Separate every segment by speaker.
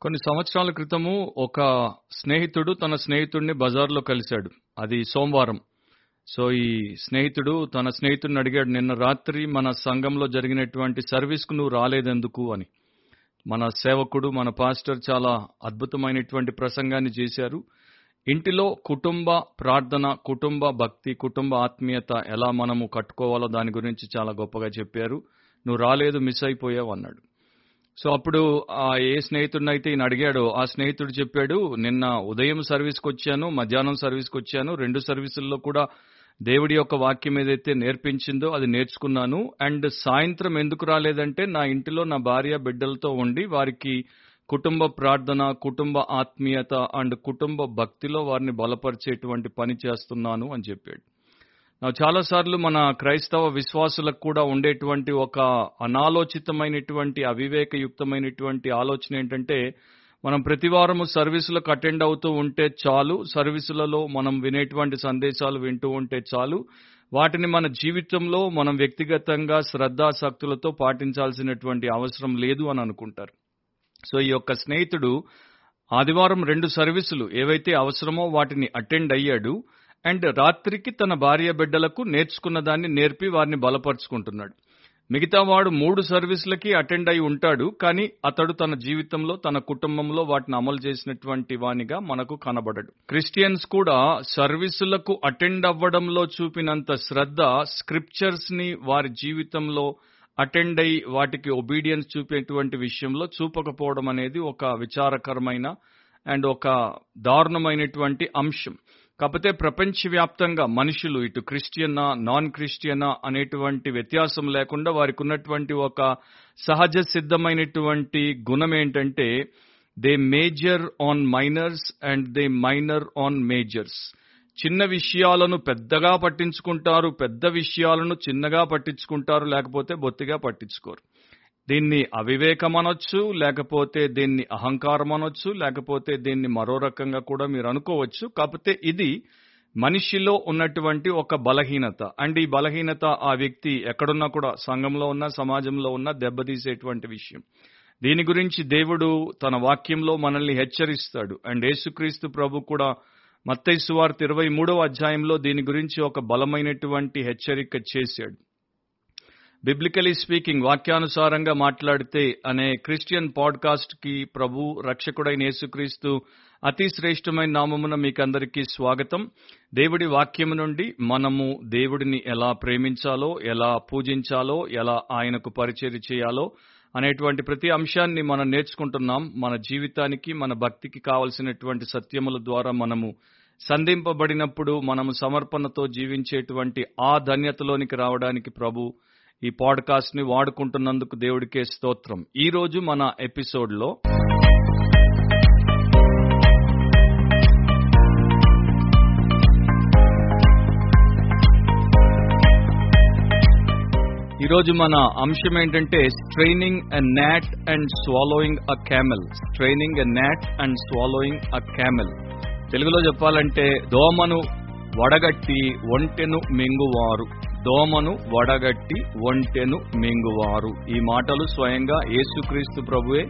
Speaker 1: కొన్ని సంవత్సరాల క్రితము ఒక స్నేహితుడు తన స్నేహితుడిని బజార్లో కలిశాడు. అది సోమవారం. సో ఈ స్నేహితుడు తన స్నేహితుడిని అడిగాడు నిన్న రాత్రి మన సంఘంలో జరిగినటువంటి సర్వీస్కు నువ్వు రాలేదెందుకు? అని. మన సేవకుడు మన పాస్టర్ చాలా అద్భుతమైనటువంటి ప్రసంగాన్ని చేశారు. ఇంటిలో కుటుంబ ప్రార్థన కుటుంబ భక్తి కుటుంబ ఆత్మీయత ఎలా మనము కట్టుకోవాలో దాని గురించి చాలా గొప్పగా చెప్పారు. నువ్వు రాలేదు మిస్ అయిపోయావు అన్నాడు. సో అప్పుడు ఆ ఏ స్నేహితుడినైతే ఈయన అడిగాడో ఆ స్నేహితుడు చెప్పాడు నిన్న ఉదయం సర్వీస్కి వచ్చాను మధ్యాహ్నం సర్వీస్కి వచ్చాను రెండు సర్వీసుల్లో కూడా దేవుడి యొక్క వాక్యం ఏదైతే నేర్పించిందో అది నేర్చుకున్నాను. అండ్ సాయంత్రం ఎందుకు రాలేదంటే నా ఇంటిలో నా భార్య బిడ్డలతో ఉండి వారికి కుటుంబ ప్రార్థన కుటుంబ ఆత్మీయత అండ్ కుటుంబ భక్తిలో వారిని బలపరిచేటువంటి పని చేస్తున్నాను అని చెప్పాడు. చాలాసార్లు మన క్రైస్తవ విశ్వాసులకు కూడా ఉండేటువంటి ఒక అనాలోచితమైనటువంటి అవివేకయుక్తమైనటువంటి ఆలోచన ఏంటంటే మనం ప్రతివారము సర్వీసులకు అటెండ్ అవుతూ ఉంటే చాలు సర్వీసులలో మనం వినేటువంటి సందేశాలు వింటూ ఉంటే చాలు వాటిని మన జీవితంలో మనం వ్యక్తిగతంగా శ్రద్ధాశక్తులతో పాటించాల్సినటువంటి అవసరం లేదు అని అనుకుంటారు. సో ఈ యొక్క స్నేహితుడు ఆదివారం రెండు సర్వీసులు ఏవైతే అవసరమో వాటిని అటెండ్ అయ్యాడు అండ్ రాత్రికి తన భార్య బిడ్డలకు నేర్చుకున్న దాన్ని నేర్పి వారిని బలపరుచుకుంటున్నాడు. మిగతా వాడు మూడు సర్వీసులకి అటెండ్ అయి ఉంటాడు కానీ అతడు తన జీవితంలో తన కుటుంబంలో వాటిని అమలు చేసినటువంటి వానిగా మనకు కనబడడు. క్రిస్టియన్స్ కూడా సర్వీసులకు అటెండ్ అవ్వడంలో చూపినంత శ్రద్ధ స్క్రిప్చర్స్ని వారి జీవితంలో అటెండ్ అయి వాటికి ఒబీడియన్స్ చూపేటువంటి విషయంలో చూపకపోవడం అనేది ఒక విచారకరమైన అండ్ ఒక దారుణమైనటువంటి అంశం. కాకపోతే ప్రపంచవ్యాప్తంగా మనుషులు ఇటు క్రిస్టియనా నాన్ క్రిస్టియనా అనేటువంటి వ్యత్యాసం లేకుండా వారికి ఉన్నటువంటి ఒక సహజ సిద్ధమైనటువంటి గుణం ఏంటంటే they major on minors and they minor on majors చిన్న విషయాలను పెద్దగా పట్టించుకుంటారు పెద్ద విషయాలను చిన్నగా పట్టించుకుంటారు లేకపోతే బొత్తిగా పట్టించుకోరు. దీన్ని అవివేకం అనొచ్చు లేకపోతే దీన్ని అహంకారం అనొచ్చు లేకపోతే దీన్ని మరో రకంగా కూడా మీరు అనుకోవచ్చు. కాకపోతే ఇది మనిషిలో ఉన్నటువంటి ఒక బలహీనత. అండ్ ఈ బలహీనత ఆ వ్యక్తి ఎక్కడున్నా కూడా సంఘంలో ఉన్న సమాజంలో ఉన్న దెబ్బతీసేటువంటి విషయం. దీని గురించి దేవుడు తన వాక్యంలో మనల్ని హెచ్చరిస్తాడు. అండ్ యేసుక్రీస్తు ప్రభు కూడా మత్తైసు వార్త ఇరవై మూడవ అధ్యాయంలో దీని గురించి ఒక బలమైనటువంటి హెచ్చరిక చేశాడు. బిబ్లికలీ స్పీకింగ్ వాక్యానుసారంగా మాట్లాడితే అనే క్రిస్టియన్ పాడ్కాస్ట్కి ప్రభు రక్షకుడైన యేసుక్రీస్తు అతి శ్రేష్టమైన నామమున మీకందరికీ స్వాగతం. దేవుడి వాక్యము నుండి మనము దేవుడిని ఎలా ప్రేమించాలో ఎలా పూజించాలో ఎలా ఆయనకు పరిచయం చేయాలో అనేటువంటి ప్రతి అంశాన్ని మనం నేర్చుకుంటున్నాం. మన జీవితానికి మన భక్తికి కావలసినటువంటి సత్యముల ద్వారా మనము సంధింపబడినప్పుడు మనము సమర్పణతో జీవించేటువంటి ఆ ధన్యతలోనికి రావడానికి ప్రభు ఈ పాడ్కాస్ట్ని వాడుకుంటున్నందుకు దేవుడికే స్తోత్రం. ఈ రోజు మన ఎపిసోడ్లో ఈరోజు మన అంశం ఏంటంటే straining a gnat and swallowing a camel. Straining a gnat and swallowing a camel. తెలుగులో చెప్పాలంటే దోమను వడగట్టి ఒంటెను మింగువారు. దోమను వడగట్టి ఒంటెను మింగువారు. ఈ మాటలు స్వయంగా యేసుక్రీస్తు ప్రభువే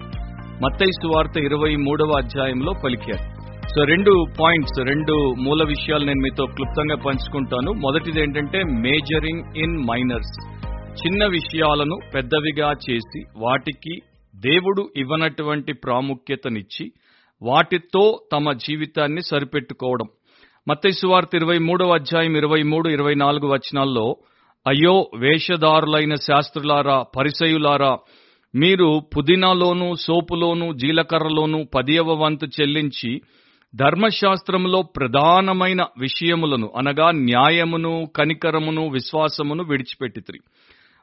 Speaker 1: మత్తైసు వార్త ఇరవై మూడవ అధ్యాయంలో పలికారు. సో రెండు పాయింట్స్ రెండు మూల విషయాలు నేను మీతో క్లుప్తంగా పంచుకుంటాను. మొదటిది ఏంటంటే మేజరింగ్ ఇన్ మైనర్స్. చిన్న విషయాలను పెద్దవిగా చేసి వాటికి దేవుడు ఇవ్వనటువంటి ప్రాముఖ్యతనిచ్చి వాటితో తమ జీవితాన్ని సరిపెట్టుకోవడం. మత్తైసువార్త ఇరవై మూడవ అధ్యాయం ఇరవై మూడు ఇరవై నాలుగు వచనాల్లో అయ్యో వేషధారులైన శాస్త్రులారా పరిసయులారా మీరు పుదీనాలోను సోపులోను జీలకర్రలోను పదియవ వంతు చెల్లించి ధర్మశాస్త్రంలో ప్రధానమైన విషయములను అనగా న్యాయమును కనికరమును విశ్వాసమును విడిచిపెట్టితిరి.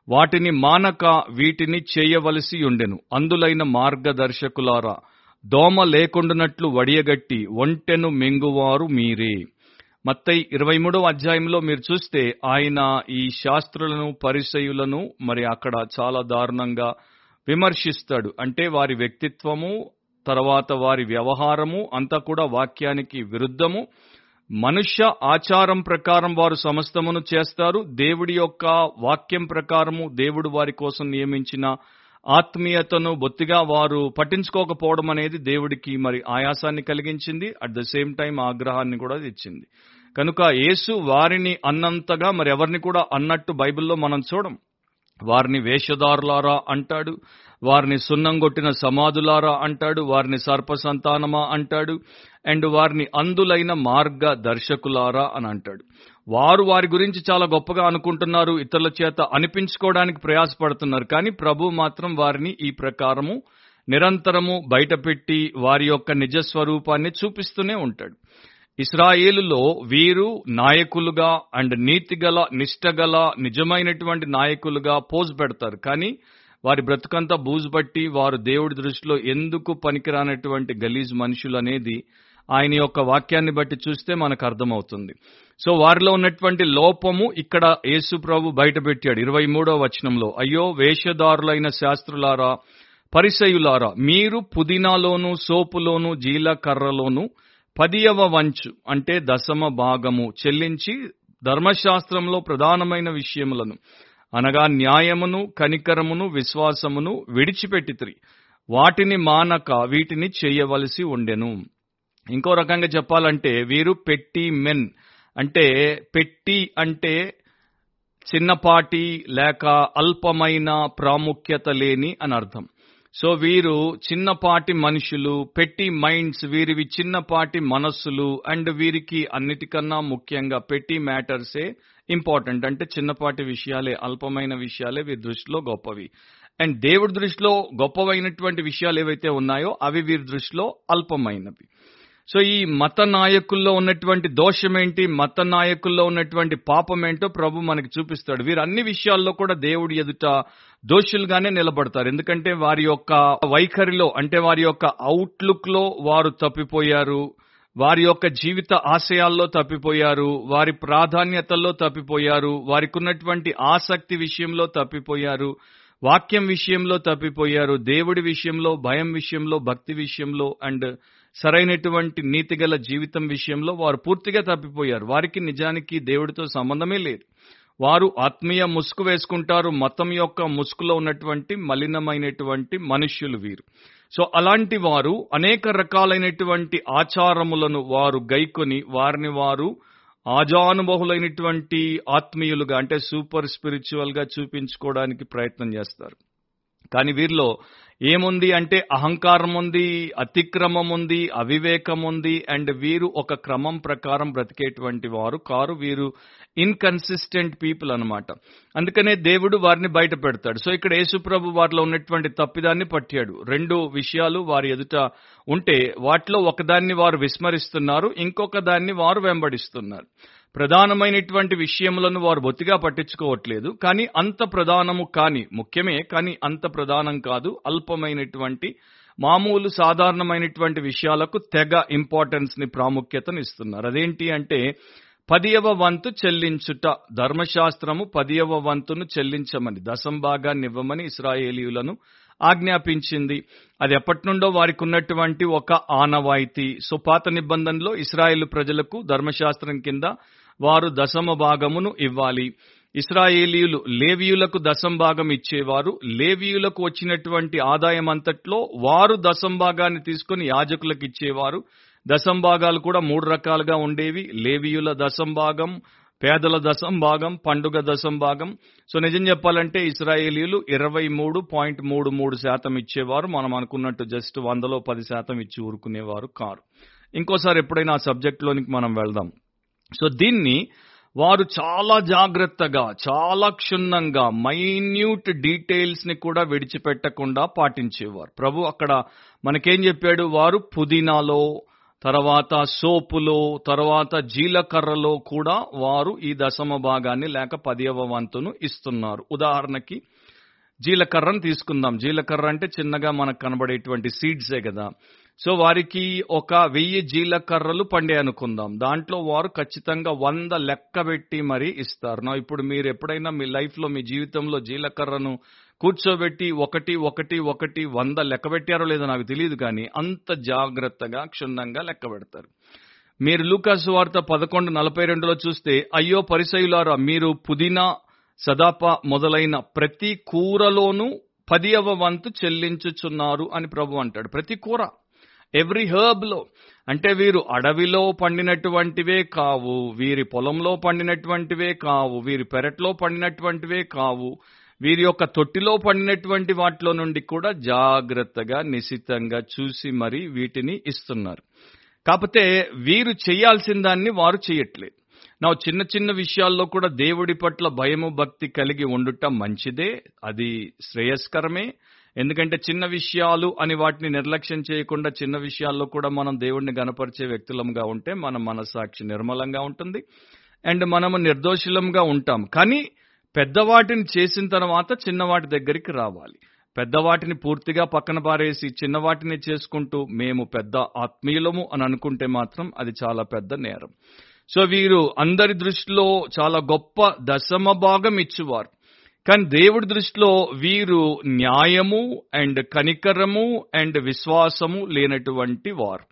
Speaker 1: వాటిని మానక వీటిని చేయవలసి ఉండెను. అందులైన మార్గదర్శకులారా దోమ లేకుండానట్లు వడియగట్టి ఒంటెను మింగువారు మీరే. మత్తై ఇరవై మూడవ అధ్యాయంలో మీరు చూస్తే ఆయన ఈ శాస్త్రులను పరిసయులను మరి అక్కడ చాలా దారుణంగా విమర్శిస్తాడు. అంటే వారి వ్యక్తిత్వము తర్వాత వారి వ్యవహారము అంతా కూడా వాక్యానికి విరుద్ధము. మనుష్య ఆచారం ప్రకారం వారు సమస్తమును చేస్తారు. దేవుడి యొక్క వాక్యం ప్రకారము దేవుడు వారి కోసం నియమించిన ఆత్మీయతను బొత్తిగా వారు పట్టించుకోకపోవడం అనేది దేవుడికి మరి ఆయాసాన్ని కలిగించింది. అట్ ద సేమ్ టైం ఆగ్రహాన్ని కూడా ఇచ్చింది కనుక యేసు వారిని అన్నంతగా మరి ఎవరిని కూడా అన్నట్టు బైబిల్లో మనం చూడం. వారిని వేషధారులారా అంటాడు వారిని సున్నం కొట్టిన సమాధులారా అంటాడు వారిని సర్ప సంతానమా అంటాడు అండ్ వారిని అందులైన మార్గ దర్శకులారా అని అంటాడు. వారు వారి గురించి చాలా గొప్పగా అనుకుంటున్నారు ఇతరుల చేత అనిపించుకోవడానికి ప్రయాసపడుతున్నారు కానీ ప్రభు మాత్రం వారిని ఈ ప్రకారము నిరంతరము బయటపెట్టి వారి యొక్క నిజ స్వరూపాన్ని చూపిస్తూనే ఉంటాడు. ఇస్రాయేలులో వీరు నాయకులుగా అండ్ నీతిగల నిష్టగల నిజమైనటువంటి నాయకులుగా పోజ్ పెడతారు. కానీ వారి బ్రతుకంతా బూజు బట్టి వారు దేవుడి దృష్టిలో ఎందుకు పనికిరానటువంటి గలీజ్ మనుషులు అనేది ఆయన యొక్క వాక్యాన్ని బట్టి చూస్తే మనకు అర్థమవుతుంది. సో వారిలో ఉన్నటువంటి లోపము ఇక్కడ యేసు ప్రభు బయటపెట్టాడు ఇరవై మూడో వచనంలో. అయ్యో వేషధారులైన శాస్త్రులారా పరిసయులారా మీరు పుదీనాలోను సోపులోను జీలకర్రలోను పదియవ వంచు అంటే దశమ భాగము చెల్లించి ధర్మశాస్త్రంలో ప్రధానమైన విషయములను అనగా న్యాయమును కనికరమును విశ్వాసమును విడిచిపెట్టితిరి. వాటిని మానక వీటిని చేయవలసి ఉండెను. ఇంకో రకంగా చెప్పాలంటే వీరు పెట్టి మెన్ అంటే పెట్టి అంటే చిన్నపాటి లేక అల్పమైన ప్రాముఖ్యత లేని అని అర్థం సో వీరు చిన్నపాటి మనుషులు పెట్టి మైండ్స్ వీరివి చిన్నపాటి మనస్సులు అండ్ వీరికి అన్నిటికన్నా ముఖ్యంగా పెట్టి మ్యాటర్సే ఇంపార్టెంట్. అంటే చిన్నపాటి విషయాలే అల్పమైన విషయాలే వీరి దృష్టిలో గొప్పవి. అండ్ దేవుడి దృష్టిలో గొప్పవైనటువంటి విషయాలు ఏవైతే ఉన్నాయో అవి వీరి దృష్టిలో అల్పమైనవి. సో ఈ మత నాయకుల్లో ఉన్నటువంటి దోషమేంటి? మత నాయకుల్లో ఉన్నటువంటి పాపం ఏంటో ప్రభు మనకి చూపిస్తాడు. వీరు అన్ని విషయాల్లో కూడా దేవుడి ఎదుట దోషులుగానే నిలబడతారు. ఎందుకంటే వారి యొక్క వైఖరిలో అంటే వారి యొక్క అవుట్లుక్లో వారు తప్పిపోయారు. వారి యొక్క జీవిత ఆశయాల్లో తప్పిపోయారు. వారి ప్రాధాన్యతల్లో తప్పిపోయారు. వారికి ఉన్నటువంటి ఆసక్తి విషయంలో తప్పిపోయారు. వాక్యం విషయంలో తప్పిపోయారు. దేవుడి విషయంలో భయం విషయంలో భక్తి విషయంలో అండ్ సరైనటువంటి నీతిగల జీవితం విషయంలో వారు పూర్తిగా తప్పిపోయారు. వారికి నిజానికి దేవుడితో సంబంధమే లేదు. వారు ఆత్మీయ ముసుగు వేసుకుంటారు. మతం యొక్క ముసుగులో ఉన్నటువంటి మలినమైనటువంటి మనుష్యులు వీరు. సో అలాంటి వారు అనేక రకాలైనటువంటి ఆచారములను వారు గైకొని వారిని వారు ఆజానుబహులైనటువంటి ఆత్మీయులుగా అంటే సూపర్ స్పిరిచువల్గా చూపించుకోవడానికి ప్రయత్నం చేస్తారు. కానీ వీరిలో ఏముంది అంటే అహంకారం ఉంది అతిక్రమం ఉంది అవివేకం ఉంది అండ్ వీరు ఒక క్రమం ప్రకారం బ్రతికేటువంటి వారు కారు వీరు ఇన్కన్సిస్టెంట్ పీపుల్ అనమాట అందుకనే దేవుడు వారిని బయట పెడతాడు. సో ఇక్కడ యేసుప్రభు వారిలో ఉన్నటువంటి తప్పిదాన్ని పట్టాడు. రెండు విషయాలు వారి ఎదుట ఉంటే వాటిలో ఒకదాన్ని వారు విస్మరిస్తున్నారు ఇంకొక దాన్ని వారు వెంబడిస్తున్నారు. ప్రధానమైనటువంటి విషయములను వారు బొత్తిగా పట్టించుకోవట్లేదు. కానీ అంత ప్రధానము కాని ముఖ్యమే కానీ అంత ప్రధానం కాదు. అల్పమైనటువంటి మామూలు సాధారణమైనటువంటి విషయాలకు తెగ ఇంపార్టెన్స్ని ప్రాముఖ్యతను ఇస్తున్నారు. అదేంటి అంటే పదియవ వంతు చెల్లించుట ధర్మశాస్త్రము పదియవ వంతును చెల్లించమని దశం భాగాన్ని ఇవ్వమని ఇస్రాయేలీయులను ఆజ్ఞాపించింది. అది ఎప్పటి నుండో వారికి ఉన్నటువంటి ఒక ఆనవాయితీ. సో పాత నిబంధనలో ఇస్రాయేల్ ప్రజలకు ధర్మశాస్త్రం కింద వారు దశమ భాగమును ఇవ్వాలి. ఇస్రాయేలీయులు లేవీయులకు దశం భాగం ఇచ్చేవారు. లేవీయులకు వచ్చినటువంటి ఆదాయం అంతట్లో వారు దశం భాగాన్ని తీసుకుని యాజకులకు ఇచ్చేవారు. దశం భాగాలు కూడా మూడు రకాలుగా ఉండేవి. లేవీయుల దశం భాగం పేదల దశం భాగం పండుగ దశం భాగం. సో నిజం చెప్పాలంటే ఇస్రాయేలీలు ఇరవై మూడు పాయింట్ మూడు మూడు శాతం ఇచ్చేవారు. మనం అనుకున్నట్టు జస్ట్ వందలో పది శాతం ఇచ్చి ఊరుకునేవారు కారు. ఇంకోసారి ఎప్పుడైనా ఆ సబ్జెక్ట్లోనికి మనం వెళ్దాం. సో దీన్ని వారు చాలా జాగ్రత్తగా చాలా క్షుణ్ణంగా మైన్యూట్ డీటెయిల్స్ని కూడా విడిచిపెట్టకుండా పాటించేవారు. ప్రభు అక్కడ మనకేం చెప్పాడు? వారు పుదీనాలో తర్వాత సోపులో తర్వాత జీలకర్రలో కూడా వారు ఈ దశమ భాగాన్ని లేక పదివ వంతును ఇస్తున్నారు. ఉదాహరణకి జీలకర్రను తీసుకుందాం. జీలకర్ర అంటే చిన్నగా మనకు కనబడేటువంటి సీడ్సే కదా. సో వారికి ఒక వెయ్యి జీలకర్రలు పండే అనుకుందాం. దాంట్లో వారు ఖచ్చితంగా వంద లెక్క పెట్టి మరీ ఇస్తారు. నా ఇప్పుడు మీరు ఎప్పుడైనా మీ లైఫ్లో మీ జీవితంలో జీలకర్రను కూర్చోబెట్టి ఒకటి ఒకటి ఒకటి వంద లెక్క పెట్టారో లేదో నాకు తెలియదు కానీ అంత జాగ్రత్తగా క్షుణ్ణంగా లెక్క పెడతారు. మీరు లూకాసు వార్త పదకొండు నలభై రెండులో చూస్తే అయ్యో పరిసయులారా మీరు పుదీనా సదాప మొదలైన ప్రతి కూరలోనూ పదియవ వంతు చెల్లించుచున్నారు అని ప్రభు అంటాడు. ప్రతి కూర. ఎవ్రీ హర్బ్లో అంటే వీరు అడవిలో పండినటువంటివే కావు వీరి పొలంలో పండినటువంటివే కావు వీరి పెరట్లో పండినటువంటివే కావు వీరి యొక్క తొట్టిలో పండినటువంటి వాటిలో నుండి కూడా జాగ్రత్తగా నిశితంగా చూసి మరి వీటిని ఇస్తున్నారు. కాకపోతే వీరు చేయాల్సిన దాన్ని వారు చేయట్లేదు. నా చిన్న చిన్న విషయాల్లో కూడా దేవుడి పట్ల భయము భక్తి కలిగి ఉండుట మంచిదే అది శ్రేయస్కరమే. ఎందుకంటే చిన్న విషయాలు అని వాటిని నిర్లక్ష్యం చేయకుండా చిన్న విషయాల్లో కూడా మనం దేవుడిని గనపరిచే వ్యక్తులంగా ఉంటే మన మనసాక్షి నిర్మలంగా ఉంటుంది అండ్ మనము నిర్దోషులంగా ఉంటాం. కానీ పెద్దవాటిని చేసిన తర్వాత చిన్నవాటి దగ్గరికి రావాలి. పెద్దవాటిని పూర్తిగా పక్కన పారేసి చిన్నవాటిని చేసుకుంటూ మేము పెద్ద ఆత్మీయులము అని అనుకుంటే మాత్రం అది చాలా పెద్ద నేరం. సో వీరు అందరి దృష్టిలో చాలా గొప్ప దశమ భాగం ఇచ్చేవారు. కానీ దేవుడి దృష్టిలో వీరు న్యాయము అండ్ కనికరము అండ్ విశ్వాసము లేనటువంటి వారు.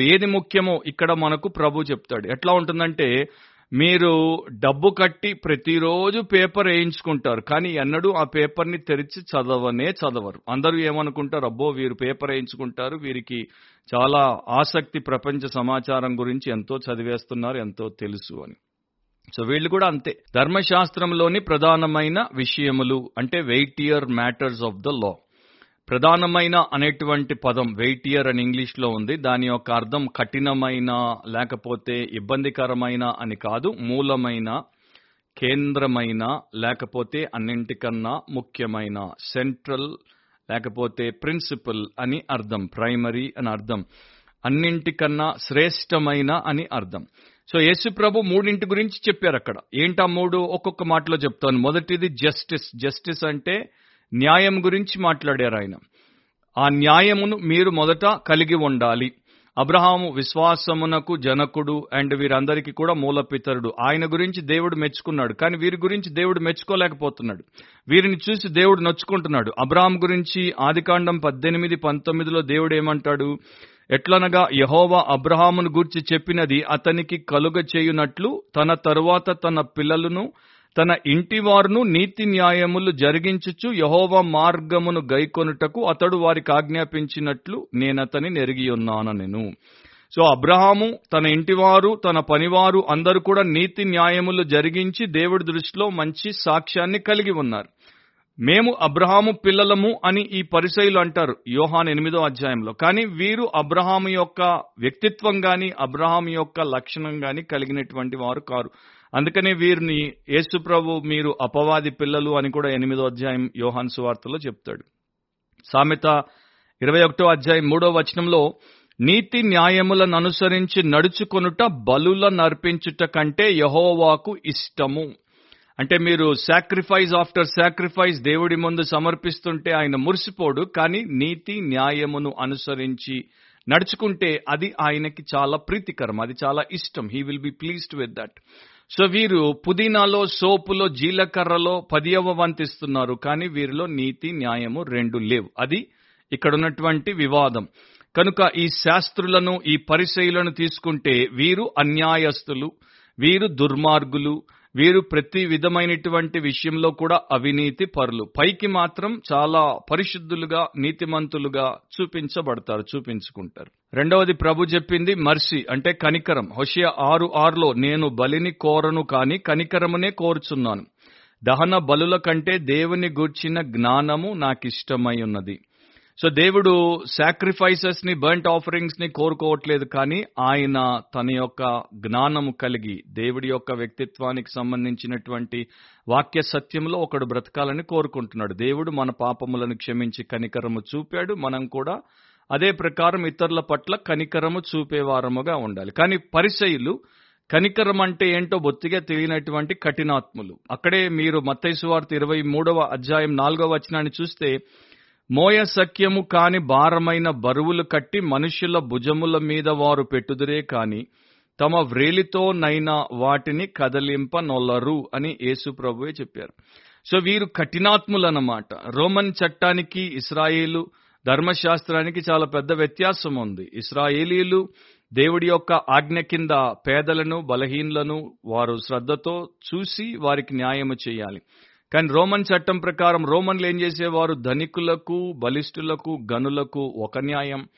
Speaker 1: ఏది ముఖ్యమో ఇక్కడ మనకు ప్రభు చెప్తాడు. ఎట్లా ఉంటుందంటే మీరు డబ్బు కట్టి ప్రతిరోజు పేపర్ వేయించుకుంటారు కానీ ఎన్నడూ ఆ పేపర్ని తెరిచి చదవనే చదవరు. అందరూ ఏమనుకుంటారు అబ్బో వీరు పేపర్ వేయించుకుంటారు వీరికి చాలా ఆసక్తి ప్రపంచ సమాచారం గురించి ఎంతో చదివేస్తున్నారు ఎంతో తెలుసు అని. సో వీళ్ళు కూడా అంతే. ధర్మశాస్త్రంలోని ప్రధానమైన విషయములు అంటే weightier matters of the law ప్రధానమైన అనేటువంటి పదం వెయిటియర్ అని ఇంగ్లీష్లో ఉంది. దాని యొక్క అర్థం కఠినమైన లేకపోతే ఇబ్బందికరమైన అని కాదు. మూలమైన కేంద్రమైన లేకపోతే అన్నింటికన్నా ముఖ్యమైన సెంట్రల్ లేకపోతే ప్రిన్సిపల్ అని అర్థం. ప్రైమరీ అని అర్థం. అన్నింటికన్నా శ్రేష్టమైన అని అర్థం. సో యేసు ప్రభు మూడింటి గురించి చెప్పారు అక్కడ. ఏంటా మూడు? ఒక్కొక్క మాటలో చెప్తాను. మొదటిది జస్టిస్. జస్టిస్ అంటే న్యాయం గురించి మాట్లాడారు ఆయన. ఆ న్యాయమును మీరు మొదట కలిగి ఉండాలి. అబ్రహాము విశ్వాసమునకు జనకుడు అండ్ వీరందరికీ కూడా మూలపితరుడు. ఆయన గురించి దేవుడు మెచ్చుకున్నాడు. కానీ వీరి గురించి దేవుడు మెచ్చుకోలేకపోతున్నాడు. వీరిని చూసి దేవుడు నొచ్చుకుంటున్నాడు. అబ్రహాం గురించి ఆదికాండం పద్దెనిమిది పంతొమ్మిదిలో దేవుడు ఏమంటాడు? ఎట్లనగా యహోవా అబ్రహామును గూర్చి చెప్పినది అతనికి కలుగ చేయునట్లు తన తరువాత తన పిల్లలను తన ఇంటి వారును నీతి న్యాయములు జరిగించుచు యహోవ మార్గమును గైకొనుటకు అతడు వారికి ఆజ్ఞాపించినట్లు నేనతని నెరిగి నేను సో అబ్రహాము తన ఇంటివారు తన పనివారు అందరూ కూడా నీతి న్యాయములు జరిగించి దేవుడి దృష్టిలో మంచి సాక్ష్యాన్ని కలిగి ఉన్నారు. మేము అబ్రహాము పిల్లలము అని ఈ పరిసయులు అంటారు యోహాన్ ఎనిమిదో అధ్యాయంలో. కానీ వీరు అబ్రహాము యొక్క వ్యక్తిత్వం గాని అబ్రహాం యొక్క లక్షణం గాని కలిగినటువంటి వారు కారు. అందుకనే వీరిని యేసుప్రభు మీరు అపవాది పిల్లలు అని కూడా ఎనిమిదో అధ్యాయం యోహాన్ సువార్తలో చెప్తాడు. సామెత ఇరవై ఒకటో అధ్యాయం మూడో వచనంలో నీతి న్యాయములను అనుసరించి నడుచుకొనుట బలుల నర్పించుట కంటే యహోవాకు ఇష్టము. అంటే మీరు సాక్రిఫైస్ ఆఫ్టర్ సాక్రిఫైస్ దేవుడి ముందు సమర్పిస్తుంటే ఆయన మురిసిపోడు కానీ నీతి న్యాయమును అనుసరించి నడుచుకుంటే అది ఆయనకి చాలా ప్రీతికరం అది చాలా ఇష్టం. He will be pleased with that so వీరు పుదీనాలో సోపులో జీలకర్రలో పదియవ వంతిస్తున్నారు కానీ వీరిలో నీతి న్యాయము రెండు లేవు. అది ఇక్కడ ఉన్నటువంటి వివాదం. కనుక ఈ శాస్త్రులను ఈ పరిశైలను తీసుకుంటే వీరు అన్యాయస్తులు వీరు దుర్మార్గులు వీరు ప్రతి విధమైనటువంటి విషయంలో కూడా అవినీతి పరులు. పైకి మాత్రం చాలా పరిశుద్ధులుగా నీతిమంతులుగా చూపించబడతారు చూపించుకుంటారు. రెండవది ప్రభు చెప్పింది మర్సి అంటే కనికరం. హోషియా ఆరు ఆరులో నేను బలిని కోరను కాని కనికరమునే కోరుచున్నాను. దహన బలుల కంటే దేవుని గూర్చిన జ్ఞానము నాకిష్టమై ఉన్నది. సో దేవుడు సాక్రిఫైసెస్ని బర్ంట్ ఆఫరింగ్స్ని కోరుకోవట్లేదు కానీ ఆయన తన యొక్క జ్ఞానము కలిగి దేవుడి యొక్క వ్యక్తిత్వానికి సంబంధించినటువంటి వాక్య సత్యంలో ఒకడు బ్రతకాలని కోరుకుంటున్నాడు. దేవుడు మన పాపములను క్షమించి కనికరము చూపాడు. మనం కూడా అదే ప్రకారం ఇతరుల పట్ల కనికరము చూపేవారముగా ఉండాలి. కానీ పరిసయులు కనికరం అంటే ఏంటో బొత్తిగా తెలియనటువంటి కఠినాత్ములు. అక్కడే మీరు మత్తైసు వార్త ఇరవై మూడవ అధ్యాయం నాలుగవ వచనాన్ని చూస్తే మోయ సఖ్యము కాని భారమైన బరువులు కట్టి మనుషుల భుజముల మీద వారు పెట్టుదురే కాని తమ వ్రేలితోనైనా వాటిని కదలింపనొల్లరు అని యేసుప్రభువే చెప్పారు. సో వీరు కఠినాత్ములన్నమాట. రోమన్ చట్టానికి ఇస్రాయేలు ధర్మశాస్త్రానికి చాలా పెద్ద వ్యత్యాసం ఉంది. ఇస్రాయేలీలు దేవుడి యొక్క ఆజ్ఞ కింద పేదలను బలహీనులను వారు శ్రద్ధతో చూసి వారికి న్యాయము చేయాలి. కానీ రోమన్ చట్టం ప్రకారం రోమన్లు ఏం చేసేవారు? ధనికులకు బలిష్ఠులకు గనులకు ఒక న్యాయం.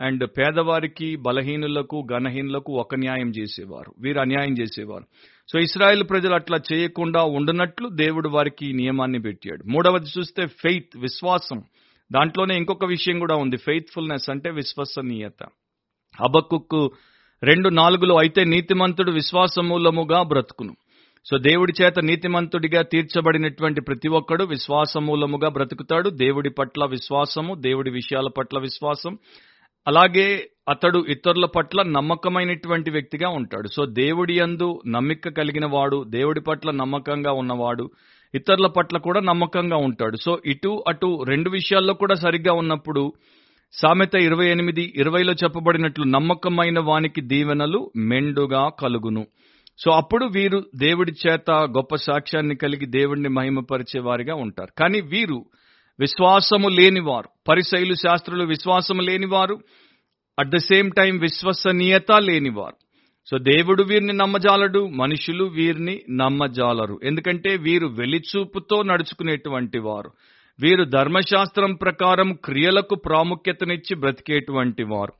Speaker 1: అండ్ పేదవారికి బలహీనులకు గణహీనులకు ఒక న్యాయం చేసేవారు. వీరు అన్యాయం చేసేవారు. సో ఇస్రాయెల్ ప్రజలు అట్లా చేయకుండా ఉండనట్లు దేవుడు వారికి ఈ నియమాన్ని పెట్టాడు. మూడవది చూస్తే ఫెయిత్ విశ్వాసం. దాంట్లోనే ఇంకొక విషయం కూడా ఉంది. ఫెయిత్ఫుల్నెస్ అంటే విశ్వసనీయత. హబక్కుక్కు రెండు నాలుగులో అయితే నీతిమంతుడు విశ్వాసమూలముగా బ్రతుకును. సో దేవుడి చేత నీతిమంతుడిగా తీర్చబడినటువంటి ప్రతి ఒక్కడు విశ్వాసమూలముగా బ్రతుకుతాడు. దేవుడి పట్ల విశ్వాసము దేవుడి విషయాల పట్ల విశ్వాసం. అలాగే అతడు ఇతరుల పట్ల నమ్మకమైనటువంటి వ్యక్తిగా ఉంటాడు. సో దేవుడి యందు నమ్మిక కలిగిన వాడు దేవుడి పట్ల నమ్మకంగా ఉన్నవాడు ఇతరుల పట్ల కూడా నమ్మకంగా ఉంటాడు. సో ఇటు అటు రెండు విషయాల్లో కూడా సరిగ్గా ఉన్నప్పుడు సామెత ఇరవై ఎనిమిది ఇరవైలో చెప్పబడినట్లు నమ్మకమైన వానికి దీవెనలు మెండుగా కలుగును. సో అప్పుడు వీరు దేవుడి చేత గొప్ప సాక్ష్యాన్ని కలిగి దేవుడిని మహిమపరిచే వారిగా ఉంటారు. కానీ వీరు విశ్వాసము లేనివారు. పరిశైలు శాస్త్రులు విశ్వాసము లేనివారు. అట్ ద సేమ్ టైం విశ్వసనీయత లేనివారు. సో దేవుడు వీరిని నమ్మజాలడు మనుషులు వీరిని నమ్మజాలరు. ఎందుకంటే వీరు వెలిచూపుతో నడుచుకునేటువంటి వారు. వీరు ధర్మశాస్త్రం ప్రకారం క్రియలకు ప్రాముఖ్యతనిచ్చి బ్రతికేటువంటి వారు.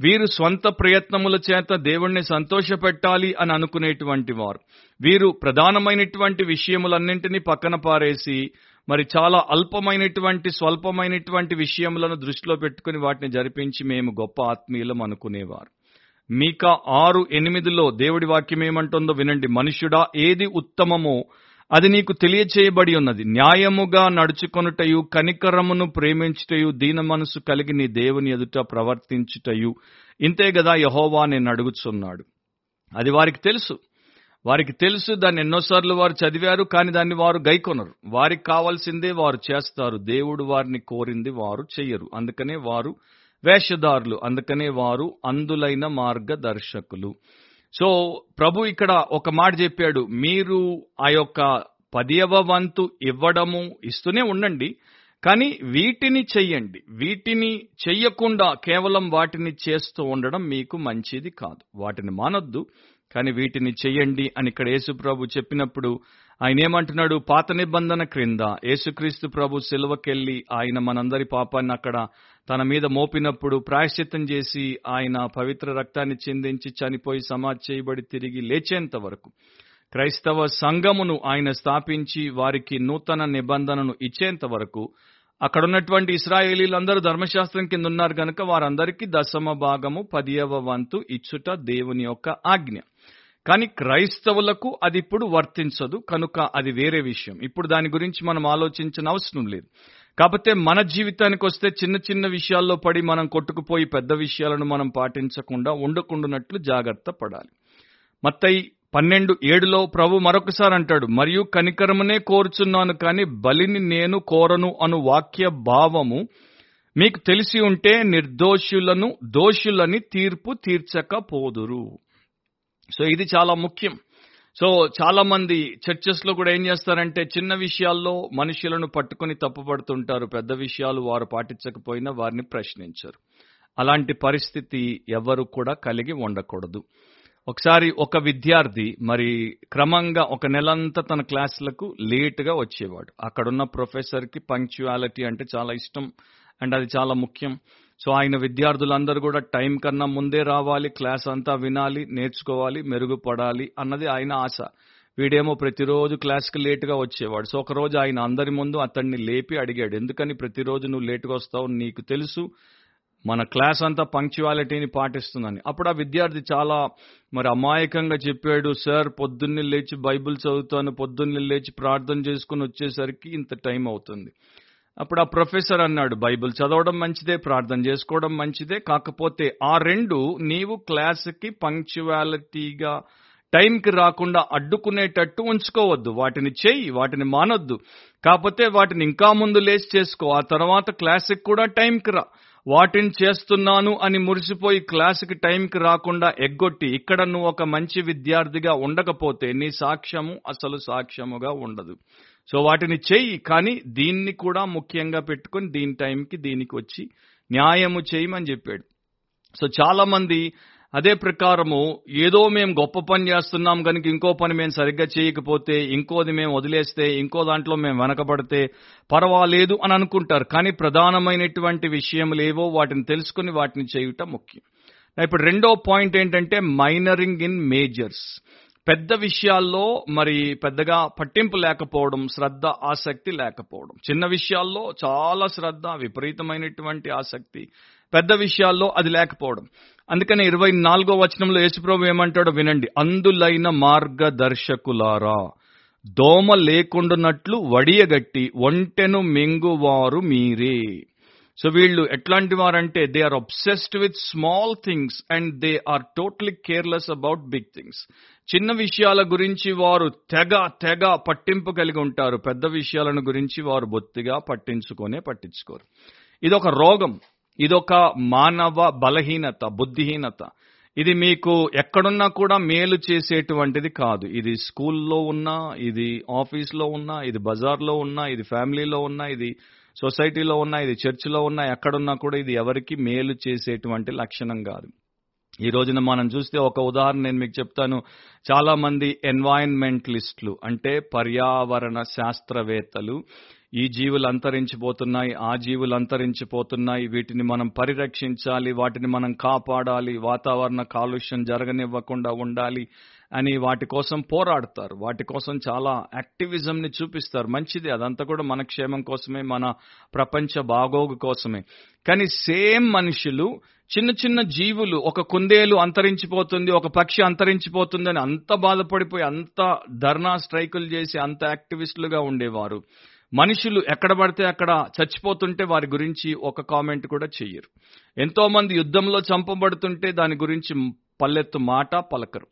Speaker 1: వీరు స్వంత ప్రయత్నముల చేత దేవుణ్ణి సంతోషపెట్టాలి అని అనుకునేటువంటి వారు. వీరు ప్రధానమైనటువంటి విషయములన్నింటినీ పక్కన పారేసి మరి చాలా అల్పమైనటువంటి స్వల్పమైనటువంటి విషయములను దృష్టిలో పెట్టుకుని వాటిని జరిపించి మేము గొప్ప ఆత్మీయులం అనుకునేవారు. మీక ఆరు ఎనిమిదిలో దేవుడి వాక్యం ఏమంటుందో వినండి. మనుష్యుడా ఏది ఉత్తమమో అది నీకు తెలియచేయబడి ఉన్నది. న్యాయముగా నడుచుకొనుటయు కనికరమును ప్రేమించుటయు దీన మనసు కలిగి నీ దేవుని ఎదుట ప్రవర్తించుటయు. ఇంతే గదా యహోవా నేను అడుగుచున్నాడు. అది వారికి తెలుసు. వారికి తెలుసు దాన్ని ఎన్నోసార్లు వారు చదివారు కానీ దాన్ని వారు గైకొనరు. వారికి కావాల్సిందే వారు చేస్తారు. దేవుడు వారిని కోరింది వారు చెయ్యరు. అందుకనే వారు వేషధారులు. అందుకనే వారు అందులైన మార్గదర్శకులు. సో ప్రభు ఇక్కడ ఒక మాట చెప్పాడు. మీరు ఆ యొక్క పదియవ వంతు ఇవ్వడము ఇస్తూనే ఉండండి కానీ వీటిని చెయ్యండి. వీటిని చెయ్యకుండా కేవలం వాటిని చేస్తూ ఉండడం మీకు మంచిది కాదు. వాటిని మానొద్దు కానీ వీటిని చెయ్యండి అని ఇక్కడ యేసు ప్రభు చెప్పినప్పుడు ఆయన ఏమంటున్నాడు? పాత నిబంధన క్రింద యేసుక్రీస్తు ప్రభు సిలువకెళ్ళి ఆయన మనందరి పాపాన్ని అక్కడ తన మీద మోపినప్పుడు ప్రాయశ్చిత్తం చేసి ఆయన పవిత్ర రక్తాన్ని చెందించి చనిపోయి సమాధి చేయబడి తిరిగి లేచేంత వరకు క్రైస్తవ సంఘమును ఆయన స్థాపించి వారికి నూతన నిబంధనను ఇచ్చేంత వరకు అక్కడ ఉన్నటువంటి ఇస్రాయేలీలందరూ ధర్మశాస్త్రం కింద ఉన్నారు కనుక వారందరికీ దశమ భాగము పదియవ వంతు ఇచ్చుట దేవుని యొక్క ఆజ్ఞ. కానీ క్రైస్తవులకు అది ఇప్పుడు వర్తించదు కనుక అది వేరే విషయం. ఇప్పుడు దాని గురించి మనం ఆలోచించిన అవసరం లేదు. కాకపోతే మన జీవితానికి వస్తే చిన్న చిన్న విషయాల్లో పడి మనం కొట్టుకుపోయి పెద్ద విషయాలను మనం పాటించకుండా ఉండకుండానట్లు జాగ్రత్త పడాలి. మత్తయి పన్నెండు ఏడులో ప్రభు మరొకసారి అంటాడు మరియు కనికరమునే కోరుచున్నాను కానీ బలిని నేను కోరను అను వాక్య భావము మీకు తెలిసి ఉంటే నిర్దోషులను దోషులని తీర్పు తీర్చకపోదురు సో ఇది చాలా ముఖ్యం. సో చాలా మంది చర్చెస్లో కూడా ఏం చేస్తారంటే చిన్న విషయాల్లో మనుషులను పట్టుకుని తప్పుపడుతుంటారు. పెద్ద విషయాలు వారు పాటించకపోయినా వారిని ప్రశ్నించరు. అలాంటి పరిస్థితి ఎవరు కూడా కలిగి ఉండకూడదు. ఒకసారి ఒక విద్యార్థి మరి క్రమంగా ఒక నెలంతా తన క్లాసులకు లేటుగా వచ్చేవాడు. అక్కడున్న ప్రొఫెసర్కి పంక్చువాలిటీ అంటే చాలా ఇష్టం. అండ్ అది చాలా ముఖ్యం. సో ఆయన విద్యార్థులందరూ కూడా టైం కన్నా ముందే రావాలి క్లాస్ అంతా వినాలి నేర్చుకోవాలి మెరుగుపడాలి అన్నది ఆయన ఆశ. వీడేమో ప్రతిరోజు క్లాస్కి లేటుగా వచ్చేవాడు. సో ఒక రోజు ఆయన అందరి ముందు అతన్ని లేపి అడిగాడు ఎందుకని ప్రతిరోజు నువ్వు లేటుగా వస్తావు? నీకు తెలుసు మన క్లాస్ అంతా పంక్చువాలిటీని పాటిస్తుందని. అప్పుడు ఆ విద్యార్థి చాలా మరి అమాయకంగా చెప్పాడు సార్ పొద్దున్నే లేచి బైబిల్ చదువుతాను పొద్దున్నే లేచి ప్రార్థన చేసుకుని వచ్చేసరికి ఇంత టైం అవుతుంది. అప్పుడు ఆ ప్రొఫెసర్ అన్నాడు బైబిల్ చదవడం మంచిదే ప్రార్థన చేసుకోవడం మంచిదే కాకపోతే ఆ రెండు నీవు క్లాస్కి పంక్చువాలిటీగా టైంకి రాకుండా అడ్డుకునేటట్టు ఉంచుకోవద్దు. వాటిని చేయి వాటిని మానొద్దు. కాకపోతే వాటిని ఇంకా ముందు లేచి చేసుకో. ఆ తర్వాత క్లాస్కి కూడా టైంకి రా. వాటిని చేస్తున్నాను అని మురిసిపోయి క్లాసుకి టైంకి రాకుండా ఎగ్గొట్టి ఇక్కడ నువ్వు ఒక మంచి విద్యార్థిగా ఉండకపోతే నీ సాక్ష్యము అసలు సాక్ష్యముగా ఉండదు. సో వాటిని చెయ్యి కానీ దీన్ని కూడా ముఖ్యంగా పెట్టుకొని దీని టైంకి దీనికి వచ్చి న్యాయము చేయమని చెప్పాడు. సో చాలా మంది అదే ప్రకారము ఏదో మేము గొప్ప పని చేస్తున్నాం కనుక ఇంకో పని మేము సరిగ్గా చేయకపోతే ఇంకోది మేము వదిలేస్తే ఇంకో దాంట్లో మేము వెనకబడితే పర్వాలేదు అని అనుకుంటారు. కానీ ప్రధానమైనటువంటి విషయములు ఏవో వాటిని తెలుసుకుని వాటిని చేయుట ముఖ్యం. ఇప్పుడు రెండో పాయింట్ ఏంటంటే మైనరింగ్ ఇన్ మేజర్స్. పెద్ద విషయాల్లో మరి పెద్దగా పట్టింపు లేకపోవడం శ్రద్ధ ఆసక్తి లేకపోవడం. చిన్న విషయాల్లో చాలా శ్రద్ధ విపరీతమైనటువంటి ఆసక్తి. పెద్ద విషయాల్లో అది లేకపోవడం. అందుకని ఇరవై నాలుగో వచనంలో యేసుప్రభు ఏమంటాడో వినండి. అందులైన మార్గదర్శకులారా దోమ లేకుండానట్లు వడియగట్టి ఒంటెను మింగువారు మీరే. సో వీళ్ళు ఎట్లాంటి వారంటే they are obsessed with small things and they are totally careless about big things. చిన్న విషయాల గురించి వారు తెగ తెగ పట్టింపు కలిగి ఉంటారు. పెద్ద విషయాలను గురించి వారు బొత్తిగా పట్టించుకొనే పట్టించుకోరు. ఇదొక రోగం. ఇదొక మానవ బలహీనత బుద్ధిహీనత. ఇది మీకు ఎక్కడున్నా కూడా మేలు చేసేటువంటిది కాదు. ఇది స్కూల్లో ఉన్నా ఇది ఆఫీస్లో ఉన్నా ఇది బజార్లో ఉన్నా ఇది ఫ్యామిలీలో ఉన్నా ఇది సొసైటీలో ఉన్నా ఇది చర్చిలో ఉన్నా ఎక్కడున్నా కూడా ఇది ఎవరికి మేలు చేసేటువంటి లక్షణం కాదు. ఈ రోజున మనం చూస్తే ఒక ఉదాహరణ నేను మీకు చెప్తాను. చాలా మంది ఎన్వైరన్మెంటలిస్టులు అంటే పర్యావరణ శాస్త్రవేత్తలు ఈ జీవులు అంతరించిపోతున్నాయి ఆ జీవులు అంతరించిపోతున్నాయి వీటిని మనం పరిరక్షించాలి వాటిని మనం కాపాడాలి వాతావరణ కాలుష్యం జరగనివ్వకుండా ఉండాలి అని వాటి కోసం పోరాడతారు. వాటి కోసం చాలా యాక్టివిజం ని చూపిస్తారు. మంచిది అదంతా కూడా మన క్షేమం కోసమే మన ప్రపంచ బాగోగు కోసమే. కానీ సేమ్ మనుషులు చిన్న చిన్న జీవులు ఒక కుందేలు అంతరించిపోతుంది ఒక పక్షి అంతరించిపోతుంది అని అంత బాధపడిపోయి అంత ధర్నా స్ట్రైకులు చేసి అంత యాక్టివిస్టులుగా ఉండేవారు. మనుషులు ఎక్కడ పడితే అక్కడ చచ్చిపోతుంటే వారి గురించి ఒక కామెంట్ కూడా చెయ్యరు. ఎంతో మంది యుద్ధంలో చంపబడుతుంటే దాని గురించి పల్లెత్తు మాట పలకరు.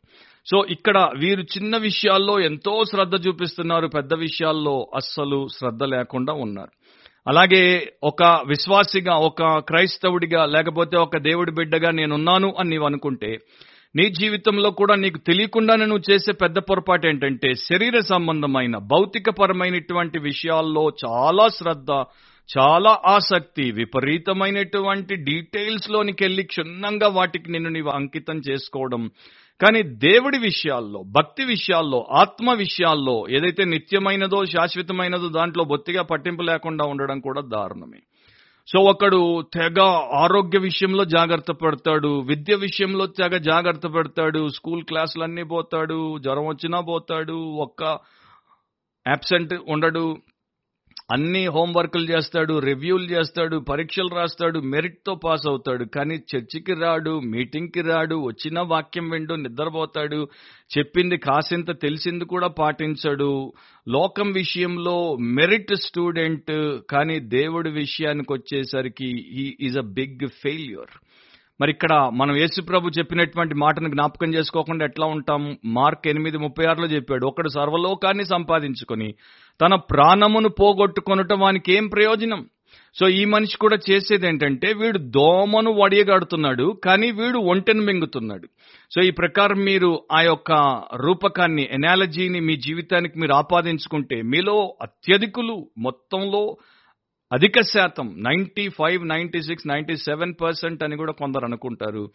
Speaker 1: సో ఇక్కడ వీరు చిన్న విషయాల్లో ఎంతో శ్రద్ధ చూపిస్తున్నారు పెద్ద విషయాల్లో అస్సలు శ్రద్ధ లేకుండా ఉన్నారు. అలాగే ఒక విశ్వాసిగా ఒక క్రైస్తవుడిగా లేకపోతే ఒక దేవుడి బిడ్డగా నేనున్నాను అని నీవు అనుకుంటే నీ జీవితంలో కూడా నీకు తెలియకుండానే నువ్వు చేసే పెద్ద పొరపాటు ఏంటంటే శరీర సంబంధమైన భౌతికపరమైనటువంటి విషయాల్లో చాలా శ్రద్ధ చాలా ఆసక్తి విపరీతమైనటువంటి డీటెయిల్స్ లోనికి వెళ్ళి క్షుణ్ణంగా వాటికి నిన్ను నీవు అంకితం చేసుకోవడం. కానీ దేవుడి విషయాల్లో భక్తి విషయాల్లో ఆత్మ విషయాల్లో ఏదైతే నిత్యమైనదో శాశ్వతమైనదో దాంట్లో బొత్తిగా పట్టింపు లేకుండా ఉండడం కూడా దారుణమే. సో ఒకడు తెగ ఆరోగ్య విషయంలో జాగ్రత్త పడతాడు విద్య విషయంలో తెగ జాగ్రత్త పడతాడు స్కూల్ క్లాసులన్నీ పోతాడు జ్వరం వచ్చినా పోతాడు ఒక్క అబ్సెంట్ ఉండడు. అన్ని హోంవర్క్లు చేస్తాడు రివ్యూలు చేస్తాడు పరీక్షలు రాస్తాడు మెరిట్తో పాస్ అవుతాడు. కానీ చర్చికి రాడు మీటింగ్కి రాడు వచ్చిన వాక్యం విండు నిద్రపోతాడు చెప్పింది కాసింత తెలిసింది కూడా పాటించడు. లోకం విషయంలో మెరిట్ స్టూడెంట్ కానీ దేవుడి విషయానికి వచ్చేసరికి he is a big failure మరి ఇక్కడ మనం యేసుప్రభు చెప్పినటువంటి మాటను జ్ఞాపకం చేసుకోకుండా ఎట్లా ఉంటాం? మార్క్ ఎనిమిది ముప్పై ఆరులో చెప్పాడు ఒకడు సర్వలోకాన్ని సంపాదించుకొని తన ప్రాణమును పోగొట్టుకొనటం వానికి ఏం ప్రయోజనం? సో ఈ మనిషి కూడా చేసేది ఏంటంటే వీడు దోమను వడియగాడుతున్నాడు కానీ వీడు ఒంటెను మింగుతున్నాడు. సో ఈ ప్రకారం మీరు ఆ యొక్క రూపకాన్ని ఎనాలజీని మీ జీవితానికి మీరు ఆపాదించుకుంటే మీలో అత్యధికులు మొత్తంలో అధిక శాతం ninety five ninety six ninety seven percent అని కూడా కొందరు అనుకుంటారు.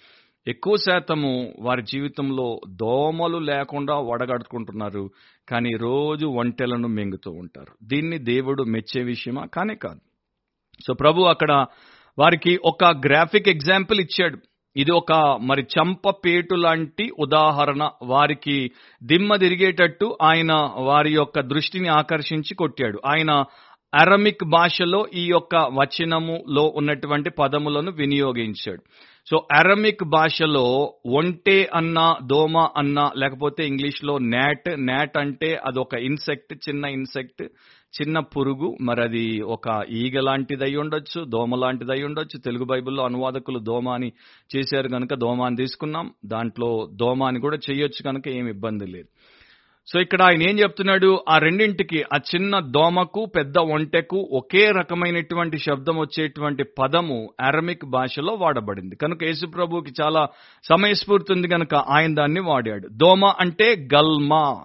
Speaker 1: ఎక్కువ శాతము వారి జీవితంలో దోమలు లేకుండా వడగడుకుంటున్నారు. కానీ రోజు ఒంటెలను మింగుతూ ఉంటారు. దీన్ని దేవుడు మెచ్చే విషయమా? కానే కాదు. సో ప్రభు అక్కడ వారికి ఒక గ్రాఫిక్ ఎగ్జాంపుల్ ఇచ్చాడు. ఇది ఒక మరి చంపపేటు లాంటి ఉదాహరణ. వారికి దిమ్మ తిరిగేటట్టు ఆయన వారి యొక్క దృష్టిని ఆకర్షించి కొట్టాడు. ఆయన అరమిక్ భాషలో ఈ యొక్క వచనములో ఉన్నటువంటి పదములను వినియోగించాడు. సో అరమిక్ భాషలో ఒంటే అన్న దోమ అన్న లేకపోతే ఇంగ్లీష్లో నాట్ నాట్ అంటే ఒక ఇన్సెక్ట్ చిన్న ఇన్సెక్ట్ చిన్న పురుగు మరి అది ఒక ఈగ లాంటిది అయి ఉండొచ్చు దోమ లాంటిది అయి ఉండొచ్చు. తెలుగు బైబిల్లో అనువాదకులు దోమ అని చేశారు కనుక దోమ అని తీసుకున్నాం. దాంట్లో దోమ అని కూడా చేయొచ్చు కనుక ఏమి ఇబ్బంది లేదు. సో ఇక్కడ ఆయన ఏం చెప్తున్నాడు? ఆ రెండింటికి ఆ చిన్న దోమకు పెద్ద ఒంటెకు ఒకే రకమైనటువంటి శబ్దం వచ్చేటువంటి పదము అరమిక్ భాషలో వాడబడింది. కనుక యేసుప్రభుకి చాలా సమయస్ఫూర్తి ఉంది కనుక ఆయన దాన్ని వాడాడు. దోమ అంటే గల్మా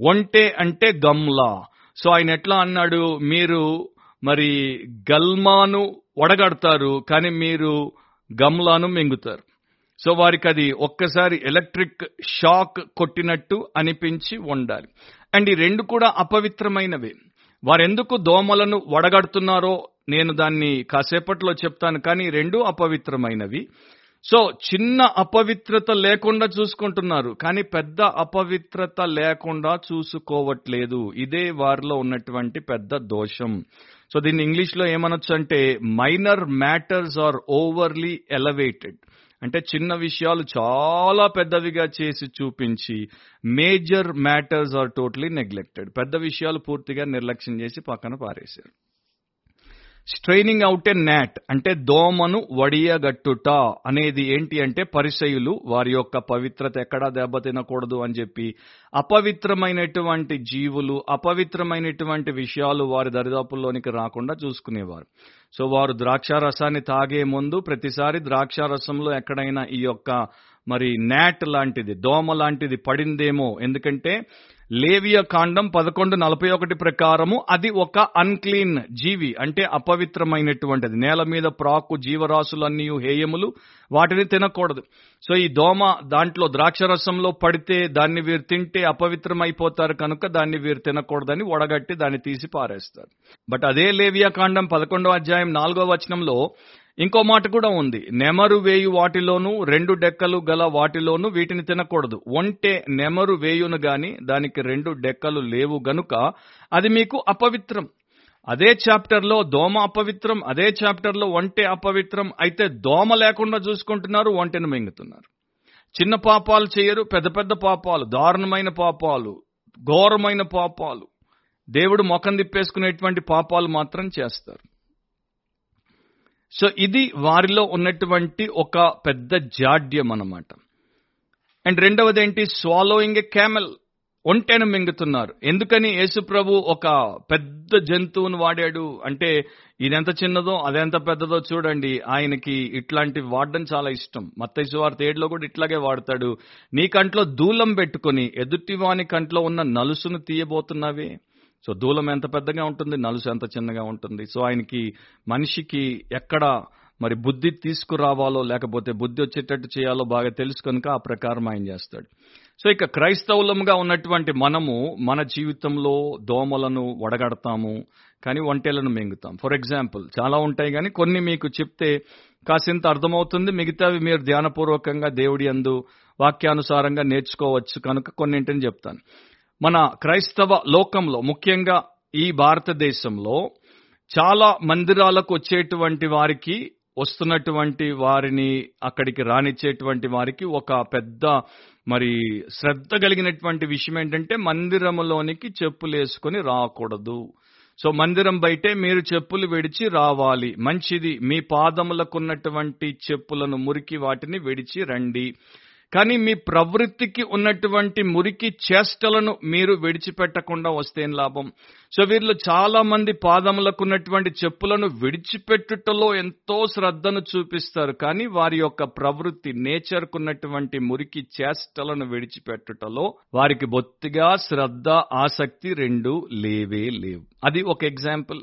Speaker 1: ఒంటె అంటే గమ్లా. సో ఆయన ఎట్లా అన్నాడు? మీరు మరి గల్మాను వడగడతారు కానీ మీరు గమ్లాను మింగుతారు. సో వారికి అది ఒక్కసారి ఎలక్ట్రిక్ షాక్ కొట్టినట్టు అనిపించి ఉండాలి. అండ్ ఈ రెండు కూడా అపవిత్రమైనవే. వారెందుకు దోమలను వడగడుతున్నారో నేను దాన్ని కాసేపట్లో చెప్తాను కానీ రెండు అపవిత్రమైనవి. సో చిన్న అపవిత్రత లేకుండా చూసుకుంటున్నారు కానీ పెద్ద అపవిత్రత లేకుండా చూసుకోవట్లేదు. ఇదే వారిలో ఉన్నటువంటి పెద్ద దోషం. సో దీన్ని ఇంగ్లీష్లో ఏమనొచ్చు అంటే minor matters are overly elevated అంటే చిన్న విషయాలు చాలా పెద్దవిగా చేసి చూపించి major matters are totally neglected. పెద్ద విషయాలు పూర్తిగా నిర్లక్ష్యం చేసి పక్కన పారేశారు. స్ట్రైనింగ్ అవుట్ ఏ నాట్ అంటే దోమను వడియగట్టుట అనేది ఏంటి అంటే పరిసయులు వారి యొక్క పవిత్రత ఎక్కడా దెబ్బతినకూడదు అని చెప్పి అపవిత్రమైనటువంటి జీవులు అపవిత్రమైనటువంటి విషయాలు వారి దరిదాపుల్లోనికి రాకుండా చూసుకునేవారు. సో వారు ద్రాక్షారసాన్ని తాగే ముందు ప్రతిసారి ద్రాక్షారసంలో ఎక్కడైనా ఈ యొక్క మరి నాట్ లాంటిది దోమ లాంటిది పడిందేమో. ఎందుకంటే లేవియ కాండం పదకొండు నలభై ఒకటి ప్రకారము అది ఒక అన్క్లీన్ జీవి అంటే అపవిత్రమైనటువంటిది. నేల మీద ప్రాకు జీవరాశులన్నీ హేయములు వాటిని తినకూడదు. సో ఈ దోమ దాంట్లో ద్రాక్షరసంలో పడితే దాన్ని వీరు తింటే అపవిత్రమైపోతారు కనుక దాన్ని వీరు తినకూడదని వడగట్టి దాన్ని తీసి పారేస్తారు. బట్ అదే లేవియా కాండం పదకొండో అధ్యాయం నాలుగో వచనంలో ఇంకో మాట కూడా ఉంది. నెమరు వేయు వాటిలోను రెండు డెక్కలు గల వాటిలోను వీటిని తినకూడదు. ఒంటే నెమరు వేయును గాని దానికి రెండు డెక్కలు లేవు గనుక అది మీకు అపవిత్రం. అదే చాప్టర్లో దోమ అపవిత్రం అదే చాప్టర్లో ఒంటె అపవిత్రం. అయితే దోమ లేకుండా చూసుకుంటున్నారు ఒంటెను మింగుతున్నారు. చిన్న పాపాలు చేయరు పెద్ద పెద్ద పాపాలు దారుణమైన పాపాలు ఘోరమైన పాపాలు. దేవుడు మొఖం తిప్పేసుకునేటువంటి పాపాలు మాత్రం చేస్తారు. సో ఇది వారిలో ఉన్నటువంటి ఒక పెద్ద జాడ్యం అన్నమాట అండ్ రెండవది ఏంటి స్వాలోయింగ్ ఎ క్యామెల్. ఒంటెను మింగుతున్నారు. ఎందుకని యేసుప్రభు ఒక పెద్ద జంతువును వాడాడు? అంటే ఇదెంత చిన్నదో అదెంత పెద్దదో చూడండి. ఆయనకి ఇట్లాంటివి వాడడం చాలా ఇష్టం. మత్తైసు వారి తేడులో కూడా ఇట్లాగే వాడతాడు. నీ కంట్లో దూలం పెట్టుకొని ఎదుటివాని కంట్లో ఉన్న నలుసును తీయబోతున్నావే? సో దూలం ఎంత పెద్దగా ఉంటుంది నలుసు ఎంత చిన్నగా ఉంటుంది. సో ఆయనకి మనిషికి ఎక్కడ మరి బుద్ధి తీసుకురావాలో లేకపోతే బుద్ధి వచ్చేటట్టు చేయాలో బాగా తెలుసు కనుక ఆ ప్రకారం ఆయన చేస్తాడు. సో ఇక క్రైస్తవులముగా ఉన్నటువంటి మనము మన జీవితంలో దోమలను వడగడతాము కానీ ఒంటెలను మింగుతాం. ఫర్ ఎగ్జాంపుల్ చాలా ఉంటాయి కానీ కొన్ని మీకు చెప్తే కాసింత అర్థమవుతుంది మిగతావి మీరు ధ్యానపూర్వకంగా దేవుడి అందు వాక్యానుసారంగా నేర్చుకోవచ్చు కనుక కొన్నింటిని చెప్తాను. మన క్రైస్తవ లోకంలో ముఖ్యంగా ఈ భారతదేశంలో చాలా మందిరాలకు వచ్చేటువంటి వారికి వస్తున్నటువంటి వారిని అక్కడికి రానిచ్చేటువంటి వారికి ఒక పెద్ద మరి శ్రద్ధ కలిగినటువంటి విషయం ఏంటంటే మందిరములోనికి చెప్పులు వేసుకొని రాకూడదు. సో మందిరం బయటే మీరు చెప్పులు విడిచి రావాలి. మంచిది మీ పాదములకున్నటువంటి చెప్పులను మురికి వాటిని విడిచి రండి. కానీ మీ ప్రవృత్తికి ఉన్నటువంటి మురికి చేష్టలను మీరు విడిచిపెట్టకుండా వస్తేం లాభం? సో వీరిలో చాలా మంది పాదములకు ఉన్నటువంటి చెప్పులను విడిచిపెట్టుటలో ఎంతో శ్రద్ధను చూపిస్తారు. కానీ వారి యొక్క ప్రవృత్తి నేచర్కు ఉన్నటువంటి మురికి చేష్టలను విడిచిపెట్టుటలో వారికి బొత్తిగా శ్రద్ధ ఆసక్తి రెండు లేవే లేవు. అది ఒక ఎగ్జాంపుల్.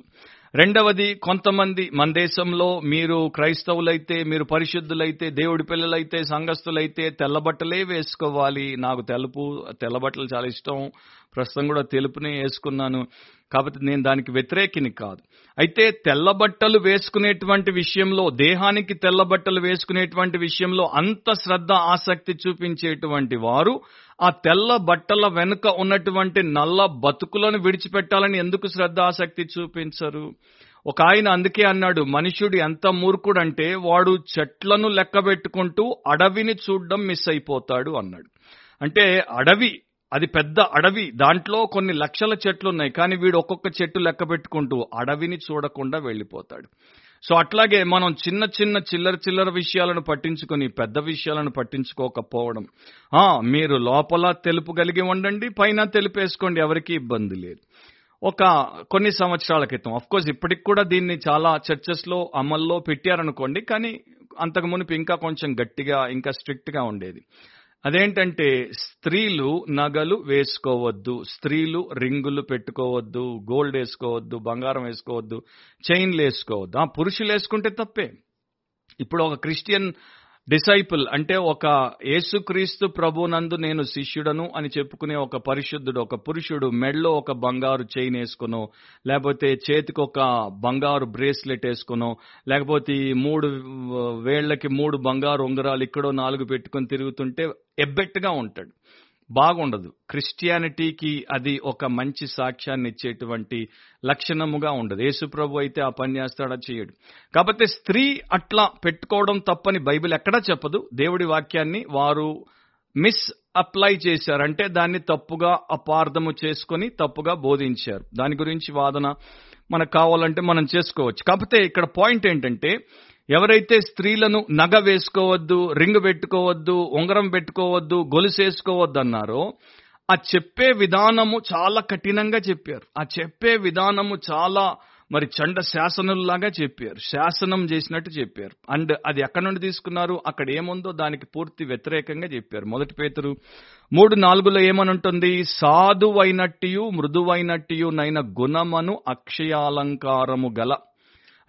Speaker 1: రెండవది కొంతమంది మన దేశంలో మీరు క్రైస్తవులైతే మీరు పరిశుద్ధులైతే దేవుడి పిల్లలైతే సంఘస్థులైతే తెల్లబట్టలే వేసుకోవాలి. నాకు తెలుపు తెల్లబట్టలు చాలా ఇష్టం. ప్రస్తుతం కూడా తెలుపునే వేసుకున్నాను. కాబట్టి నేను దానికి వ్యతిరేకిని కాదు. అయితే తెల్లబట్టలు వేసుకునేటువంటి విషయంలో దేహానికి తెల్లబట్టలు వేసుకునేటువంటి విషయంలో అంత శ్రద్ధ ఆసక్తి చూపించేటువంటి వారు ఆ తెల్ల బట్టల వెనుక ఉన్నటువంటి నల్ల బతుకులను విడిచిపెట్టాలని ఎందుకు శ్రద్ధ ఆసక్తి చూపించరు? ఒక ఆయన అందుకే అన్నాడు మనుషుడు ఎంత మూర్ఖుడంటే వాడు చెట్లను లెక్క పెట్టుకుంటూ అడవిని చూడడం మిస్ అయిపోతాడు అన్నాడు. అంటే అడవి అది పెద్ద అడవి దాంట్లో కొన్ని లక్షల చెట్లు ఉన్నాయి కానీ వీడు ఒక్కొక్క చెట్టు లెక్క పెట్టుకుంటూ అడవిని చూడకుండా వెళ్ళిపోతాడు. సో అట్లాగే మనం చిన్న చిన్న చిల్లర చిల్లర విషయాలను పట్టించుకొని పెద్ద విషయాలను పట్టించుకోకపోవడం. ఆ మీరు లోపల తెలుపు కలిగి ఉండండి పైన తెలిపేసుకోండి ఎవరికి ఇబ్బంది లేదు. ఒక కొన్ని సంవత్సరాల క్రితం అఫ్ కోర్స్ ఇప్పటికి కూడా దీన్ని చాలా చర్చెస్లో అమల్లో పెట్టారనుకోండి కానీ అంతకు మునుపు ఇంకా కొంచెం గట్టిగా ఇంకా స్ట్రిక్ట్గా ఉండేది. అదేంటంటే స్త్రీలు నగలు వేసుకోవద్దు స్త్రీలు రింగులు పెట్టుకోవద్దు గోల్డ్ వేసుకోవద్దు బంగారం వేసుకోవద్దు చైన్లు వేసుకోవద్దు. ఆ పురుషులు వేసుకుంటే తప్పే. ఇప్పుడు ఒక క్రిస్టియన్ డిసైపుల్ అంటే ఒక యేసుక్రీస్తు ప్రభునందు నేను శిష్యుడను అని చెప్పుకునే ఒక పరిశుద్ధుడు ఒక పురుషుడు మెడలో ఒక బంగారు చైన్ వేసుకునో లేకపోతే చేతికి ఒక బంగారు బ్రేస్లెట్ వేసుకునో లేకపోతే ఈ మూడు వేళ్ళకి మూడు బంగారు ఉంగరాలు ఇక్కడో నాలుగు పెట్టుకుని తిరుగుతుంటే ఎబ్బెట్టుగా ఉంటాడు. బాగుండదు. క్రిస్టియానిటీకి అది ఒక మంచి సాక్ష్యాన్ని ఇచ్చేటువంటి లక్షణముగా ఉండదు. యేసుప్రభు అయితే ఆ పని చేస్తాడా? చేయడు. కాబట్టి స్త్రీ అట్లా పెట్టుకోవడం తప్పని బైబిల్ ఎక్కడా చెప్పదు. దేవుడి వాక్యాన్ని వారు మిస్ అప్లై చేశారంటే దాన్ని తప్పుగా అపార్థము చేసుకొని తప్పుగా బోధించారు. దాని గురించి వాదన మనకు కావాలంటే మనం చేసుకోవచ్చు. కాకపోతే ఇక్కడ పాయింట్ ఏంటంటే ఎవరైతే స్త్రీలను నగ వేసుకోవద్దు రింగ్ పెట్టుకోవద్దు ఉంగరం పెట్టుకోవద్దు గొలుసేసుకోవద్దు అన్నారో ఆ చెప్పే విధానము చాలా కఠినంగా చెప్పారు. ఆ చెప్పే విధానము చాలా మరి చండ శాసనంలాగా చెప్పారు. శాసనం చేసినట్టు చెప్పారు. అండ్ అది ఎక్కడి నుండి తీసుకున్నారు? అక్కడ ఏముందో దానికి పూర్తి వ్యతిరేకంగా చెప్పారు. మొదటి పేతురు మూడు నాలుగులో ఏమనుంటుంది? సాధువైనట్టియు మృదువైనట్టియు నైన గుణమను అక్షయాలంకారము గల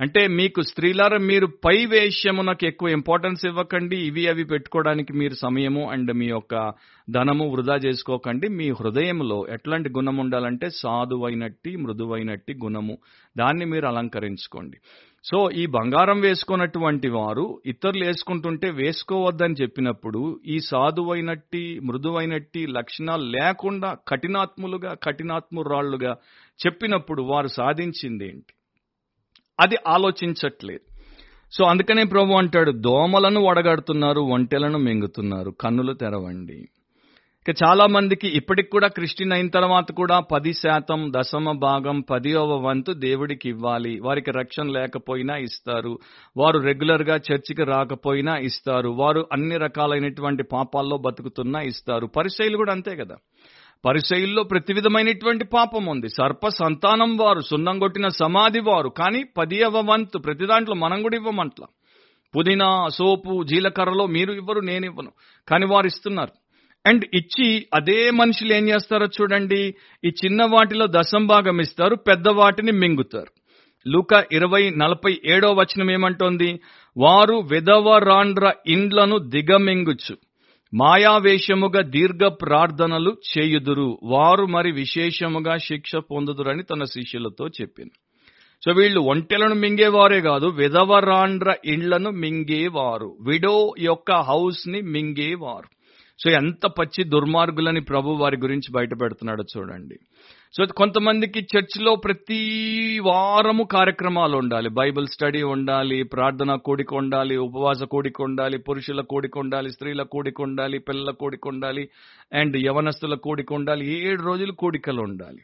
Speaker 1: అంటే మీకు స్త్రీలారా మీరు పై వేష్యమునకు ఎక్కువ ఇంపార్టెన్స్ ఇవ్వకండి. ఇవి అవి పెట్టుకోవడానికి మీరు సమయము అండ్ మీ యొక్క ధనము వృధా చేసుకోకండి. మీ హృదయంలో ఎట్లాంటి గుణం ఉండాలంటే సాధువైనట్టి మృదువైనట్టి గుణము. దాన్ని మీరు అలంకరించుకోండి. సో ఈ బంగారం వేసుకున్నటువంటి వారు ఇతరులు వేసుకుంటుంటే వేసుకోవద్దని చెప్పినప్పుడు ఈ సాధువైనట్టి మృదువైనట్టి లక్షణాలు లేకుండా కఠినాత్ములుగా కఠినాత్మురాళ్ళుగా చెప్పినప్పుడు వారు సాధించింది ఏంటి? అది ఆలోచించట్లేదు. సో అందుకనే ప్రభు అంటాడు దోమలను వడగడుతున్నారు ఒంటెలను మింగుతున్నారు కన్నులు తెరవండి. ఇక చాలా మందికి ఇప్పటికి కూడా క్రిస్టియన్ అయిన తర్వాత కూడా పది శాతం దశమ భాగం పదివ వంతు దేవుడికి ఇవ్వాలి. వారికి రక్షణ లేకపోయినా ఇస్తారు. వారు రెగ్యులర్గా చర్చికి రాకపోయినా ఇస్తారు. వారు అన్ని రకాలైనటువంటి పాపాల్లో బతుకుతున్నా ఇస్తారు. పరిశైలు కూడా అంతే కదా. పరిశైల్లో ప్రతి విధమైనటువంటి పాపం ఉంది సర్ప సంతానం వారు సున్నం కొట్టిన సమాధి వారు. కానీ పదియవ వంతు ప్రతి దాంట్లో మనం కూడా ఇవ్వమంట్ల. పుదీనా సోపు జీలకర్రలో మీరు ఇవ్వరు నేను ఇవ్వను. కానీ వారు ఇస్తున్నారు. అండ్ ఇచ్చి అదే మనుషులు ఏం చేస్తారో చూడండి. ఈ చిన్న వాటిలో దశం భాగం ఇస్తారు పెద్ద వాటిని మింగుతారు. లూక ఇరవై నలభై ఏడో వచనం ఏమంటోంది? వారు విధవరాండ్ర ఇండ్లను దిగమింగుచు. మాయావేషముగా దీర్ఘ ప్రార్థనలు చేయుదురు. వారు మరి విశేషముగా శిక్ష పొందుదురని తన శిష్యులతో చెప్పింది సో వీళ్ళు ఒంటెలను మింగేవారే కాదు విధవరాండ్ర ఇండ్లను మింగేవారు. విడో యొక్క హౌస్ని మింగేవారు. సో ఎంత పచ్చి దుర్మార్గులని ప్రభు వారి గురించి బయట పెడుతున్నాడో చూడండి. సో కొంతమందికి చర్చిలో ప్రతి వారము కార్యక్రమాలు ఉండాలి. బైబిల్ స్టడీ ఉండాలి ప్రార్థన కూడిక ఉండాలి ఉపవాస కూడిక ఉండాలి పురుషుల కూడిక ఉండాలి స్త్రీల కూడిక ఉండాలి పిల్లల కూడిక ఉండాలి అండ్ యవనస్తుల కూడిక ఉండాలి. ఏడు రోజులు కూడికలు ఉండాలి.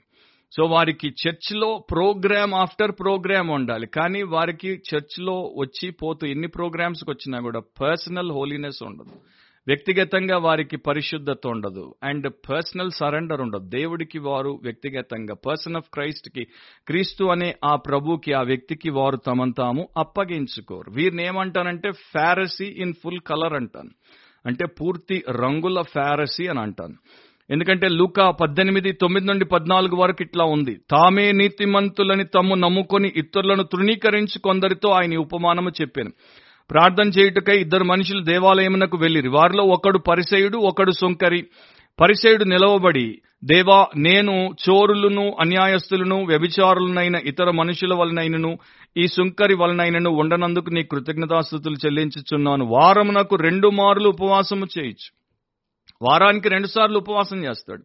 Speaker 1: సో వారికి చర్చ్లో ప్రోగ్రామ్ ఆఫ్టర్ ప్రోగ్రామ్ ఉండాలి. కానీ వారికి చర్చ్లో వచ్చి పోతూ ఎన్ని ప్రోగ్రామ్స్కి వచ్చినా కూడా పర్సనల్ హోలీనెస్ ఉండదు. వ్యక్తిగతంగా వారికి పరిశుద్ధత ఉండదు. అండ్ పర్సనల్ సరెండర్ ఉండదు. దేవుడికి వారు వ్యక్తిగతంగా పర్సన్ ఆఫ్ క్రైస్ట్కి క్రీస్తు అనే ఆ ప్రభుకి ఆ వ్యక్తికి వారు తమను తాము అప్పగించుకోరు. వీరిని ఏమంటానంటే ఫారసీ ఇన్ ఫుల్ కలర్ అంటాను. అంటే పూర్తి రంగుల ఫారసీ అని అంటాను. ఎందుకంటే లూకా పద్దెనిమిది తొమ్మిది నుండి పద్నాలుగు వరకు ఇట్లా ఉంది. తామే నీతిమంతులని తమ్ము నమ్ముకొని ఇతరులను తృణీకరించి కొందరితో ఆయన ఉపమానము చెప్పాను. ప్రార్థన చేయుటకై ఇద్దరు మనుషులు దేవాలయమునకు వెళ్ళిరి. వారిలో ఒకడు పరిసయుడు ఒకడు సొంకరి. పరిసయుడు నిలవబడి దేవా నేను చోరులను అన్యాయస్తులను వ్యభిచారులనైన ఇతర మనుషుల వలనైనను ఈ సుంకరి వలనైనను ఉండనందుకు నీ కృతజ్ఞతాస్థుతులు చెల్లించుచున్నాను. వారమునకు రెండు మార్లు ఉపవాసము చేయొచ్చు వారానికి రెండు సార్లు ఉపవాసం చేస్తాడు.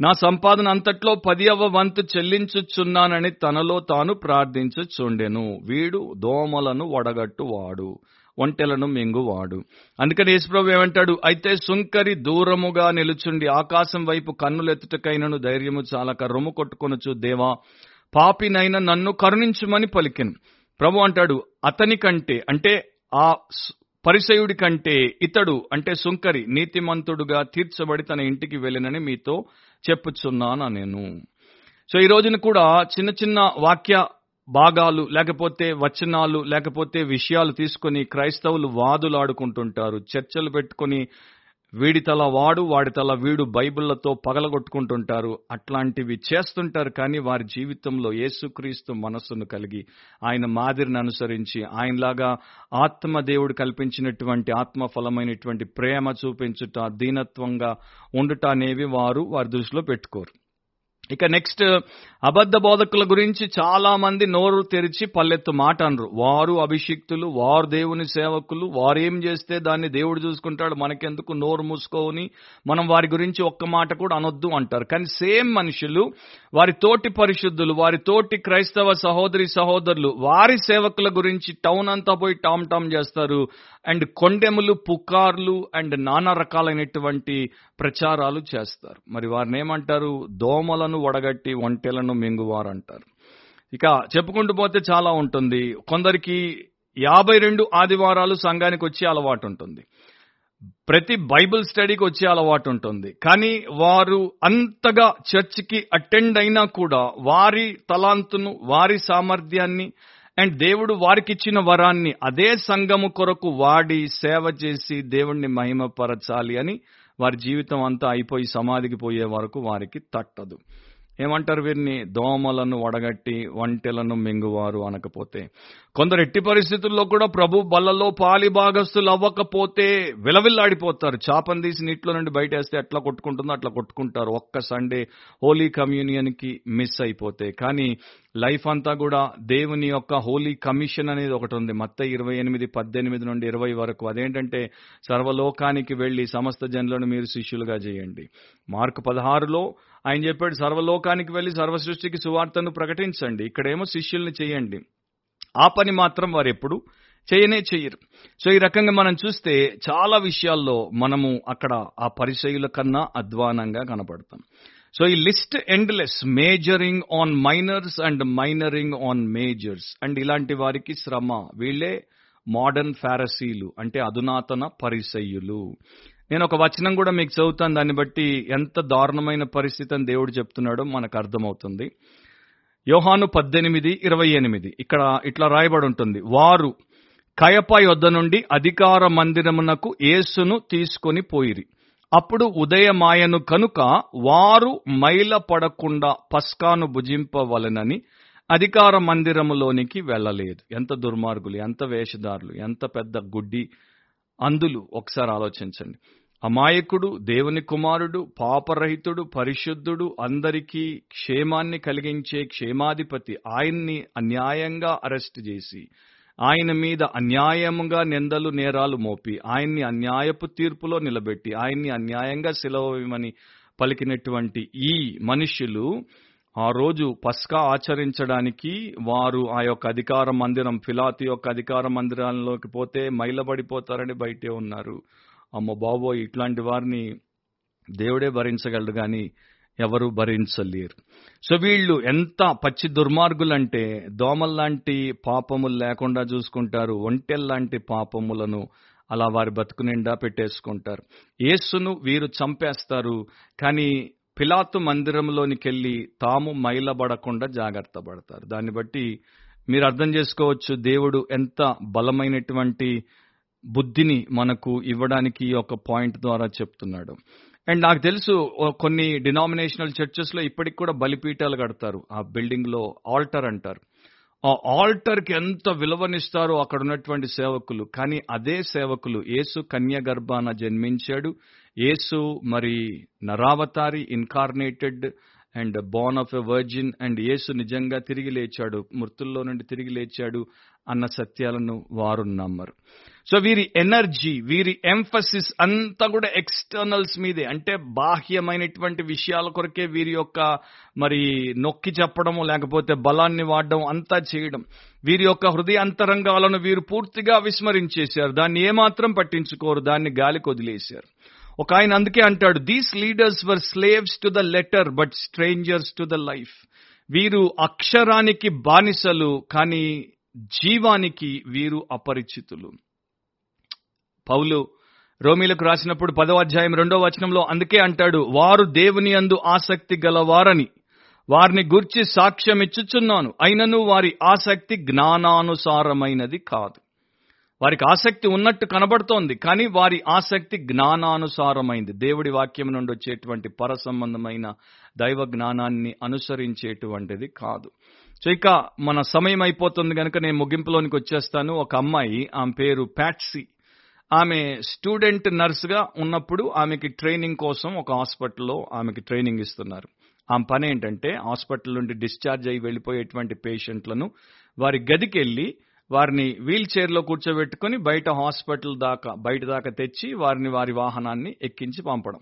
Speaker 1: నా సంపాదన అంతట్లో పదియవ వంతు చెల్లించుచున్నానని తనలో తాను ప్రార్థించుచుండెను. వీడు దోమలను వడగట్టువాడు ఒంటెలను మింగువాడు. అందుకని యేసుప్రభు ఏమంటాడు? అయితే సుంకరి దూరముగా నిలుచుండి ఆకాశం వైపు కన్నులెత్తుటకైనను ధైర్యము చాలక రొమ్ము కొట్టుకొనుచు దేవా పాపినైనా నన్ను కరుణించుమని పలికెను. ప్రభు అంటాడు అతని కంటే అంటే ఆ పరిసయుడి కంటే ఇతడు అంటే సుంకరి నీతిమంతుడుగా తీర్చబడి తన ఇంటికి వెళ్ళినని మీతో చెప్పుచున్నాను నేను? సో ఈ రోజున కూడా చిన్న చిన్న వాక్య భాగాలు లేకపోతే వచనాలు లేకపోతే విషయాలు తీసుకొని క్రైస్తవులు వాదులాడుకుంటుంటారు. చర్చలు పెట్టుకొని వీడి తల వాడు వాడి తల వీడు బైబిళ్ళతో పగలగొట్టుకుంటుంటారు. అట్లాంటివి చేస్తుంటారు కానీ వారి జీవితంలో యేసుక్రీస్తు మనస్సును కలిగి ఆయన మాదిరిని అనుసరించి ఆయనలాగా ఆత్మ దేవుడు కల్పించినటువంటి ఆత్మ ఫలమైనటువంటి ప్రేమ చూపించుట దీనత్వంగా ఉండుట అనేవి వారు వారి దృష్టిలో పెట్టుకోరు. ఇక నెక్స్ట్ అబద్ధ బోధకుల గురించి చాలా మంది నోరు తెరిచి పల్లెత్తు మాట అనరు. వారు అభిషిక్తులు వారు దేవుని సేవకులు వారు ఏం చేస్తే దాన్ని దేవుడు చూసుకుంటాడు మనకెందుకు నోరు మూసుకోని మనం వారి గురించి ఒక్క మాట కూడా అనొద్దు అంటారు. కానీ సేమ్ మనుషులు వారి తోటి పరిశుద్ధులు వారి తోటి క్రైస్తవ సహోదరి సహోదరులు వారి సేవకుల గురించి టౌన్ అంతా పోయి టామ్ టామ్ చేస్తారు. అండ్ కొండెములు పుకార్లు అండ్ నానా రకాలైనటువంటి ప్రచారాలు చేస్తారు. మరి వారిని ఏమంటారు? దోమలను వడగట్టి ఒంటెలను మింగువారు అంటారు ఇక చెప్పుకుంటూ పోతే చాలా ఉంటుంది. కొందరికి యాభై రెండు ఆదివారాలు సంఘానికి వచ్చే అలవాటు ఉంటుంది. ప్రతి బైబిల్ స్టడీకి వచ్చే అలవాటు ఉంటుంది. కానీ వారు అంతగా చర్చికి అటెండ్ అయినా కూడా వారి తలాంతును వారి సామర్థ్యాన్ని అండ్ దేవుడు వారికిచ్చిన వరాన్ని అదే సంఘము కొరకు వాడి సేవ చేసి దేవుణ్ణి మహిమపరచాలి అని వారి జీవితం అంతా అయిపోయి సమాధికి పోయే వరకు వారికి తట్టదు. ఏమంటారు వీరిని? దోమలను వడగట్టి వంటెలను మింగువారు అనకపోతే. కొందరు ఎట్టి పరిస్థితుల్లో కూడా ప్రభు బలలో పాలి భాగస్థులు అవ్వకపోతే విలవిల్లాడిపోతారు. చాపం తీసి నీటిలో నుండి బయటేస్తే ఎట్లా కొట్టుకుంటుందో అట్లా కొట్టుకుంటారు. ఒక్క సండే హోలీ కమ్యూనియన్కి మిస్ అయిపోతే. కానీ లైఫ్ అంతా కూడా దేవుని యొక్క హోలీ కమిషన్ అనేది ఒకటి ఉంది. మత్త ఇరవై ఎనిమిది పద్దెనిమిది నుండి ఇరవై వరకు. అదేంటంటే సర్వలోకానికి వెళ్ళి సమస్త జనులను మీరు శిష్యులుగా చేయండి. మార్కు పదహారులో ఆయన చెప్పాడు సర్వలోకానికి వెళ్ళి సర్వ సృష్టికి సువార్తను ప్రకటించండి. ఇక్కడేమో శిష్యుల్ని చేయండి. ఆ పని మాత్రం వారు ఎప్పుడు చేయనే చెయ్యరు సో ఈ రకంగా మనం చూస్తే చాలా విషయాల్లో మనము అక్కడ ఆ పరిచయుల కన్నా అధ్వానంగా కనపడతాం. సో ఈ list endless majoring on minors and minoring on majors. And ఇలాంటి వారికి శ్రమ. వీళ్ళే మోడర్న్ ఫారసీలు అంటే అధునాతన పరిసయ్యులు నేను ఒక వచనం కూడా మీకు చదువుతాను దాన్ని బట్టి ఎంత దారుణమైన పరిస్థితి అని దేవుడు చెప్తున్నాడో మనకు అర్థమవుతుంది. యోహాను పద్దెనిమిది ఇరవై ఎనిమిది. ఇక్కడ ఇట్లా రాయబడి ఉంటుంది వారు కయప యొద్ద నుండి అధికార మందిరమునకు యేసును తీసుకొని పోయిరి. అప్పుడు ఉదయమాయను కనుక వారు మైల పడకుండా పస్కాను భుజింపవలనని అధికార మందిరములోనికి వెళ్ళలేదు. ఎంత దుర్మార్గులు ఎంత వేషధారులు ఎంత పెద్ద గుడ్డి. అందులు ఒకసారి ఆలోచించండి. అమాయకుడు దేవుని కుమారుడు పాపరహితుడు పరిశుద్ధుడు అందరికీ క్షేమాన్ని కలిగించే క్షేమాధిపతి ఆయన్ని అన్యాయంగా అరెస్ట్ చేసి ఆయన మీద అన్యాయముగా నిందలు నేరాలు మోపి ఆయన్ని అన్యాయపు తీర్పులో నిలబెట్టి ఆయన్ని అన్యాయంగా సిలవమని పలికినటువంటి ఈ మనుష్యులు ఆ రోజు పస్కా ఆచరించడానికి వారు ఆ యొక్క అధికార మందిరం ఫిలాతి యొక్క అధికార మందిరాల్లోకి పోతే మైలబడిపోతారని బయటే ఉన్నారు. అమ్మ బాబోయ్ ఇట్లాంటి వారిని దేవుడే భరించగలడు కానీ ఎవరు భరించలేరు. సో వీళ్ళు ఎంత పచ్చి దుర్మార్గులంటే దోమల్లాంటి పాపములు లేకుండా చూసుకుంటారు ఒంటెల్లాంటి పాపములను అలా వారి బతుకు నిండా పెట్టేసుకుంటారు. యేసును వీరు చంపేస్తారు కానీ పిలాతు మందిరంలోనికి వెళ్ళి తాము మైలబడకుండా జాగ్రత్త పడతారు. దాన్ని బట్టి మీరు అర్థం చేసుకోవచ్చు దేవుడు ఎంత బలమైనటువంటి బుద్ధిని మనకు ఇవ్వడానికి ఒక పాయింట్ ద్వారా చెప్తున్నాడు. అండ్ నాకు తెలుసు కొన్ని డినామినేషనల్ చర్చెస్లో ఇప్పటికి కూడా బలిపీఠాలు కడతారు. ఆ బిల్డింగ్లో ఆల్టర్ అంటారు. ఆ ఆల్టర్కి ఎంత విలువనిస్తారో అక్కడ ఉన్నటువంటి సేవకులు. కానీ అదే సేవకులు యేసు కన్య గర్భాన జన్మించాడు. యేసు మరి నరావతారి incarnated and born of a virgin and Yesu నిజంగా తిరిగి లేచాడు. మృతుల్లో నుండి తిరిగి లేచాడు అన్న సత్యాలను వారు నమ్మరు. సో వీరి ఎనర్జీ వీరి ఎంఫసిస్ అంతా కూడా ఎక్స్టర్నల్స్ మీదే. అంటే బాహ్యమైనటువంటి విషయాల కొరకే వీరి యొక్క మరి నొక్కి చెప్పడము లేకపోతే బలాన్ని వాడడం అంతా చేయడం. వీరి యొక్క హృదయ అంతరంగాలను వీరు పూర్తిగా విస్మరించేశారు. దాన్ని ఏమాత్రం పట్టించుకోరు దాన్ని గాలికి వదిలేశారు. ఒక ఆయన అందుకే అంటాడు these leaders were slaves to the letter but strangers to the life వీరు అక్షరానికి బానిసలు కానీ జీవానికి వీరు అపరిచితులు. పౌలు రోమిలకు రాసినప్పుడు పదో అధ్యాయం రెండో వచనంలో అందుకే అంటాడు వారు దేవుని అందు ఆసక్తి గలవారని వారిని గుర్చి సాక్ష్యం ఇచ్చుచున్నాను అయినను వారి ఆసక్తి జ్ఞానానుసారమైనది కాదు. వారికి ఆసక్తి ఉన్నట్టు కనబడుతోంది కానీ వారి ఆసక్తి జ్ఞానానుసారమైంది. దేవుడి వాక్యం నుండి వచ్చేటువంటి పర సంబంధమైన దైవ జ్ఞానాన్ని అనుసరించేటువంటిది కాదు. సో ఇక మన సమయం అయిపోతుంది కనుక నేను ముగింపులోనికి వచ్చేస్తాను. ఒక అమ్మాయి ఆమె పేరు ప్యాట్సీ. ఆమె స్టూడెంట్ నర్స్గా ఉన్నప్పుడు ఆమెకి ట్రైనింగ్ కోసం ఒక హాస్పిటల్లో ఆమెకి ట్రైనింగ్ ఇస్తున్నారు. ఆమె పని ఏంటంటే హాస్పిటల్ నుండి డిశ్చార్జ్ అయ్యి వెళ్ళిపోయేటువంటి పేషెంట్లను వారి గదికి వెళ్ళి వారిని వీల్ చైర్లో కూర్చోబెట్టుకుని బయట హాస్పిటల్ దాకా బయట దాకా తెచ్చి వారిని వారి వాహనాన్ని ఎక్కించి పంపడం.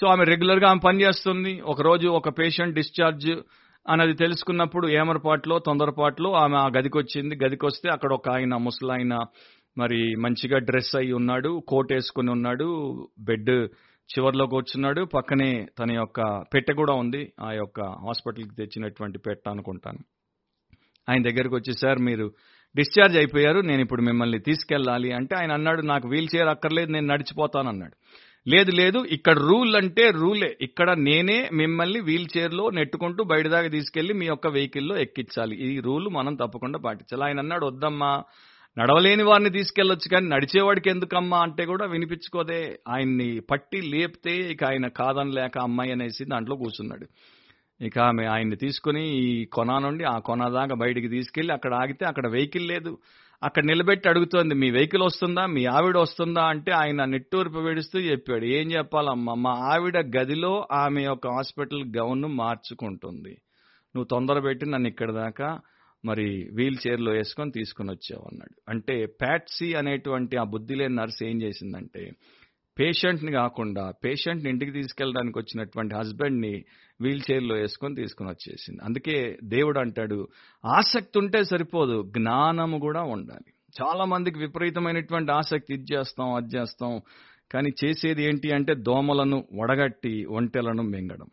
Speaker 1: సో ఆమె రెగ్యులర్గా ఆమె పనిచేస్తుంది ఒకరోజు ఒక పేషెంట్ డిశ్చార్జ్ అన్నది తెలుసుకున్నప్పుడు ఏమరపాట్లో తొందరపాట్లో ఆమె ఆ గదికి వచ్చింది గదికి వస్తే అక్కడ ఒక ఆయన ముసలాయన మరి మంచిగా డ్రెస్ అయి ఉన్నాడు కోట్ వేసుకుని ఉన్నాడు బెడ్ చివర్లో కూర్చున్నాడు. పక్కనే తన యొక్క పెట్టె కూడా ఉంది. ఆ యొక్క హాస్పిటల్కి తెచ్చినటువంటి పెట్ట అనుకుంటాను. ఆయన దగ్గరకు వచ్చి సార్ మీరు డిశ్చార్జ్ అయిపోయారు. నేను ఇప్పుడు మిమ్మల్ని తీసుకెళ్ళాలి. అంటే ఆయన అన్నాడు నాకు వీల్ చైర్ అక్కర్లేదు నేను నడిచిపోతాను అన్నాడు లేదు లేదు. ఇక్కడ రూల్ అంటే రూలే. ఇక్కడ నేనే మిమ్మల్ని వీల్ చైర్లో నెట్టుకుంటూ బయట దాకా తీసుకెళ్ళి మీ యొక్క వెహికల్లో ఎక్కించాలి. ఈ రూల్ మనం తప్పకుండా పాటించాలి. ఆయన అన్నాడు వద్దమ్మా. నడవలేని వారిని తీసుకెళ్ళొచ్చు కానీ నడిచేవాడికి ఎందుకమ్మా అంటే కూడా వినిపించుకోదే ఆయన్ని పట్టి లేపితే ఇక ఆయన కాదని లేక అమ్మాయి అనేసి దాంట్లో కూర్చున్నాడు. ఇక ఆమె ఆయన్ని తీసుకుని ఈ కొన నుండి ఆ కొన దాకా బయటికి తీసుకెళ్ళి అక్కడ ఆగితే అక్కడ వెహికల్ లేదు. అక్కడ నిలబెట్టి అడుగుతోంది మీ వెహికల్ వస్తుందా? మీ ఆవిడ వస్తుందా? అంటే ఆయన నిట్టూర్పు వేడుస్తూ చెప్పాడు. ఏం చెప్పాలమ్మా? మా ఆవిడ గదిలో ఆమె యొక్క హాస్పిటల్ గౌన్ మార్చుకుంటుంది. నువ్వు తొందర పెట్టి నన్ను ఇక్కడ దాకా మరి వీల్ చైర్లో వేసుకొని తీసుకుని వచ్చావన్నాడు అంటే ప్యాట్సీ అనేటువంటి ఆ బుద్ధి లేని నర్స్ ఏం చేసిందంటే పేషెంట్ని కాకుండా పేషెంట్ని ఇంటికి తీసుకెళ్ళడానికి వచ్చినటువంటి హస్బెండ్ని వీల్ చైర్లో వేసుకొని తీసుకుని వచ్చేసింది. అందుకే దేవుడు అంటాడు ఆసక్తి ఉంటే సరిపోదు జ్ఞానము కూడా ఉండాలి. చాలా మందికి విపరీతమైనటువంటి ఆసక్తి ఇది చేస్తాం అది చేస్తాం కానీ చేసేది ఏంటి అంటే దోమలను వడగట్టి ఒంటెలను మింగడం.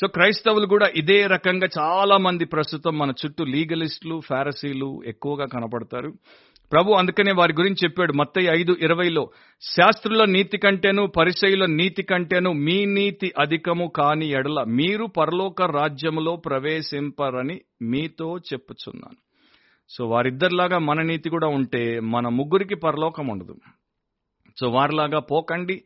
Speaker 1: సో క్రైస్తవులు కూడా ఇదే రకంగా చాలా మంది ప్రస్తుతం మన చుట్టూ లీగలిస్టులు ఫారసీలు ఎక్కువగా కనపడతారు. ప్రభు అందుకనే వారి గురించి చెప్పాడు మత్తయి ఐదు ఇరవైలో శాస్త్రుల నీతి కంటేను పరిచయుల నీతి కంటేను మీ నీతి అధికము కాని ఎడల మీరు పరలోక రాజ్యములో ప్రవేశింపరని మీతో చెప్పుచున్నాను. సో వారిద్దరిలాగా మన నీతి కూడా ఉంటే మన ముగ్గురికి పరలోకం ఉండదు. సో వారిలాగా పోకండి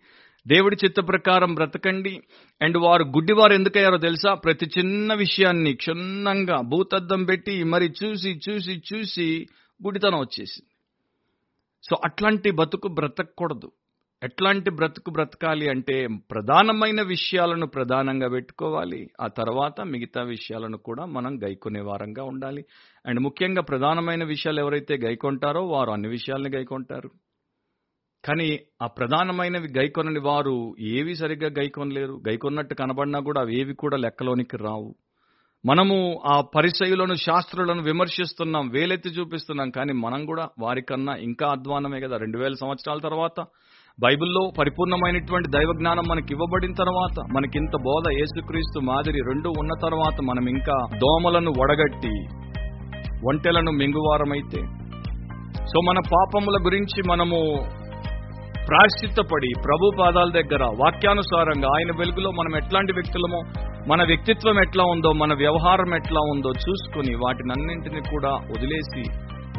Speaker 1: దేవుడి చిత్త ప్రకారం బ్రతకండి. అండ్ వారు గుడ్డివారు ఎందుకయ్యారో తెలుసా? ప్రతి చిన్న విషయాన్ని క్షుణ్ణంగా భూతద్దం పెట్టి మరి చూసి చూసి చూసి గుడితనం వచ్చేసింది. సో అట్లాంటి బతుకు బ్రతకూడదు ఎట్లాంటి బ్రతుకు బ్రతకాలి అంటే ప్రధానమైన విషయాలను ప్రధానంగా పెట్టుకోవాలి. ఆ తర్వాత మిగతా విషయాలను కూడా మనం గైకొనే వారంగా ఉండాలి. అండ్ ముఖ్యంగా ప్రధానమైన విషయాలు ఎవరైతే గైకొంటారో వారు అన్ని విషయాల్ని గైకొంటారు. కానీ ఆ ప్రధానమైనవి గైకొనని వారు ఏవి సరిగ్గా గైకొనలేరు. గైకొన్నట్టు కనబడినా కూడా అవేవి కూడా లెక్కలోనికి రావు. మనము ఆ పరిసయులను శాస్త్రులను విమర్శిస్తున్నాం వేలెత్తి చూపిస్తున్నాం కానీ మనం కూడా వారికన్నా ఇంకా అధ్వానమే కదా. రెండు వేల సంవత్సరాల తర్వాత బైబిల్లో పరిపూర్ణమైనటువంటి దైవ జ్ఞానం మనకి ఇవ్వబడిన తర్వాత మనకింత బోధ యేసుక్రీస్తు మాదిరి రెండు ఉన్న తర్వాత మనం ఇంకా దోమలను వడగట్టి ఒంటెలను మింగువారమైతే. సో మన పాపముల గురించి మనము ప్రాశ్చిత్తపడి ప్రభు పాదాల దగ్గర వాక్యానుసారంగా ఆయన వెలుగులో మనం ఎట్లాంటి వ్యక్తులమో మన వ్యక్తిత్వం ఎట్లా ఉందో మన వ్యవహారం ఎట్లా ఉందో చూసుకుని వాటినన్నింటినీ కూడా వదిలేసి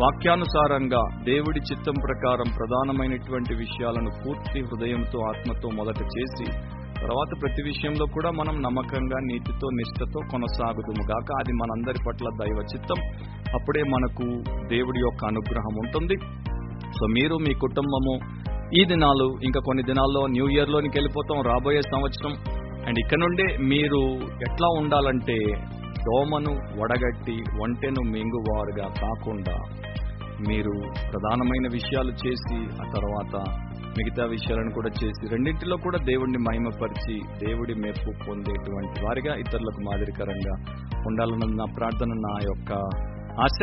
Speaker 1: వాక్యానుసారంగా దేవుడి చిత్తం ప్రకారం ప్రధానమైనటువంటి విషయాలను పూర్తి హృదయంతో ఆత్మతో మొదట చేసి తర్వాత ప్రతి విషయంలో కూడా మనం నమ్మకంగా నీతితో నిష్ఠతో కొనసాగుదుము గాక అది మనందరి పట్ల దైవ చిత్తం. అప్పుడే మనకు దేవుడి యొక్క అనుగ్రహం ఉంటుంది. సో మీరు మీ కుటుంబము ఈ దినాలు ఇంకా కొన్ని దినాల్లో న్యూ ఇయర్ లోనికి వెళ్ళిపోతాం రాబోయే సంవత్సరం. అండ్ ఇక్కడ నుండే మీరు ఎట్లా ఉండాలంటే దోమను వడగట్టి ఒంటెను మింగువారుగా కాకుండా మీరు ప్రధానమైన విషయాలు చేసి ఆ తర్వాత మిగతా విషయాలను కూడా చేసి రెండింటిలో కూడా దేవుడిని మహిమపరిచి దేవుడి మెప్పు పొందేటువంటి వారిగా ఇతరులకు మాదిరికరంగా ఉండాలన్నది నా ప్రార్థన నా యొక్క ఆశ.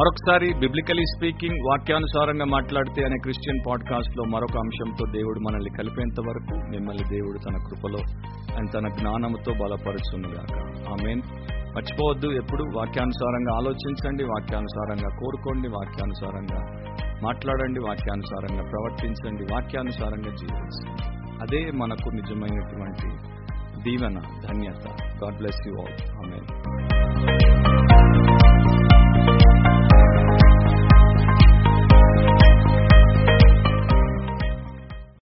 Speaker 1: మరొకసారి బిబ్లికలీ స్పీకింగ్ వాక్యానుసారంగా మాట్లాడితే అనే క్రిస్టియన్ పాడ్కాస్ట్లో మరొక అంశంతో దేవుడు మనల్ని కలిపేంత వరకు మిమ్మల్ని దేవుడు తన కృపలో అండ్ తన జ్ఞానముతో బలపరుచునుగాక. ఆమెన్. మర్చిపోవద్దు ఎప్పుడు వాక్యానుసారంగా ఆలోచించండి వాక్యానుసారంగా కోరుకోండి వాక్యానుసారంగా మాట్లాడండి వాక్యానుసారంగా ప్రవర్తించండి వాక్యానుసారంగా జీవించండి. అదే మనకు నిజమైనటువంటి దీవెన ధన్యత. God bless you all amen.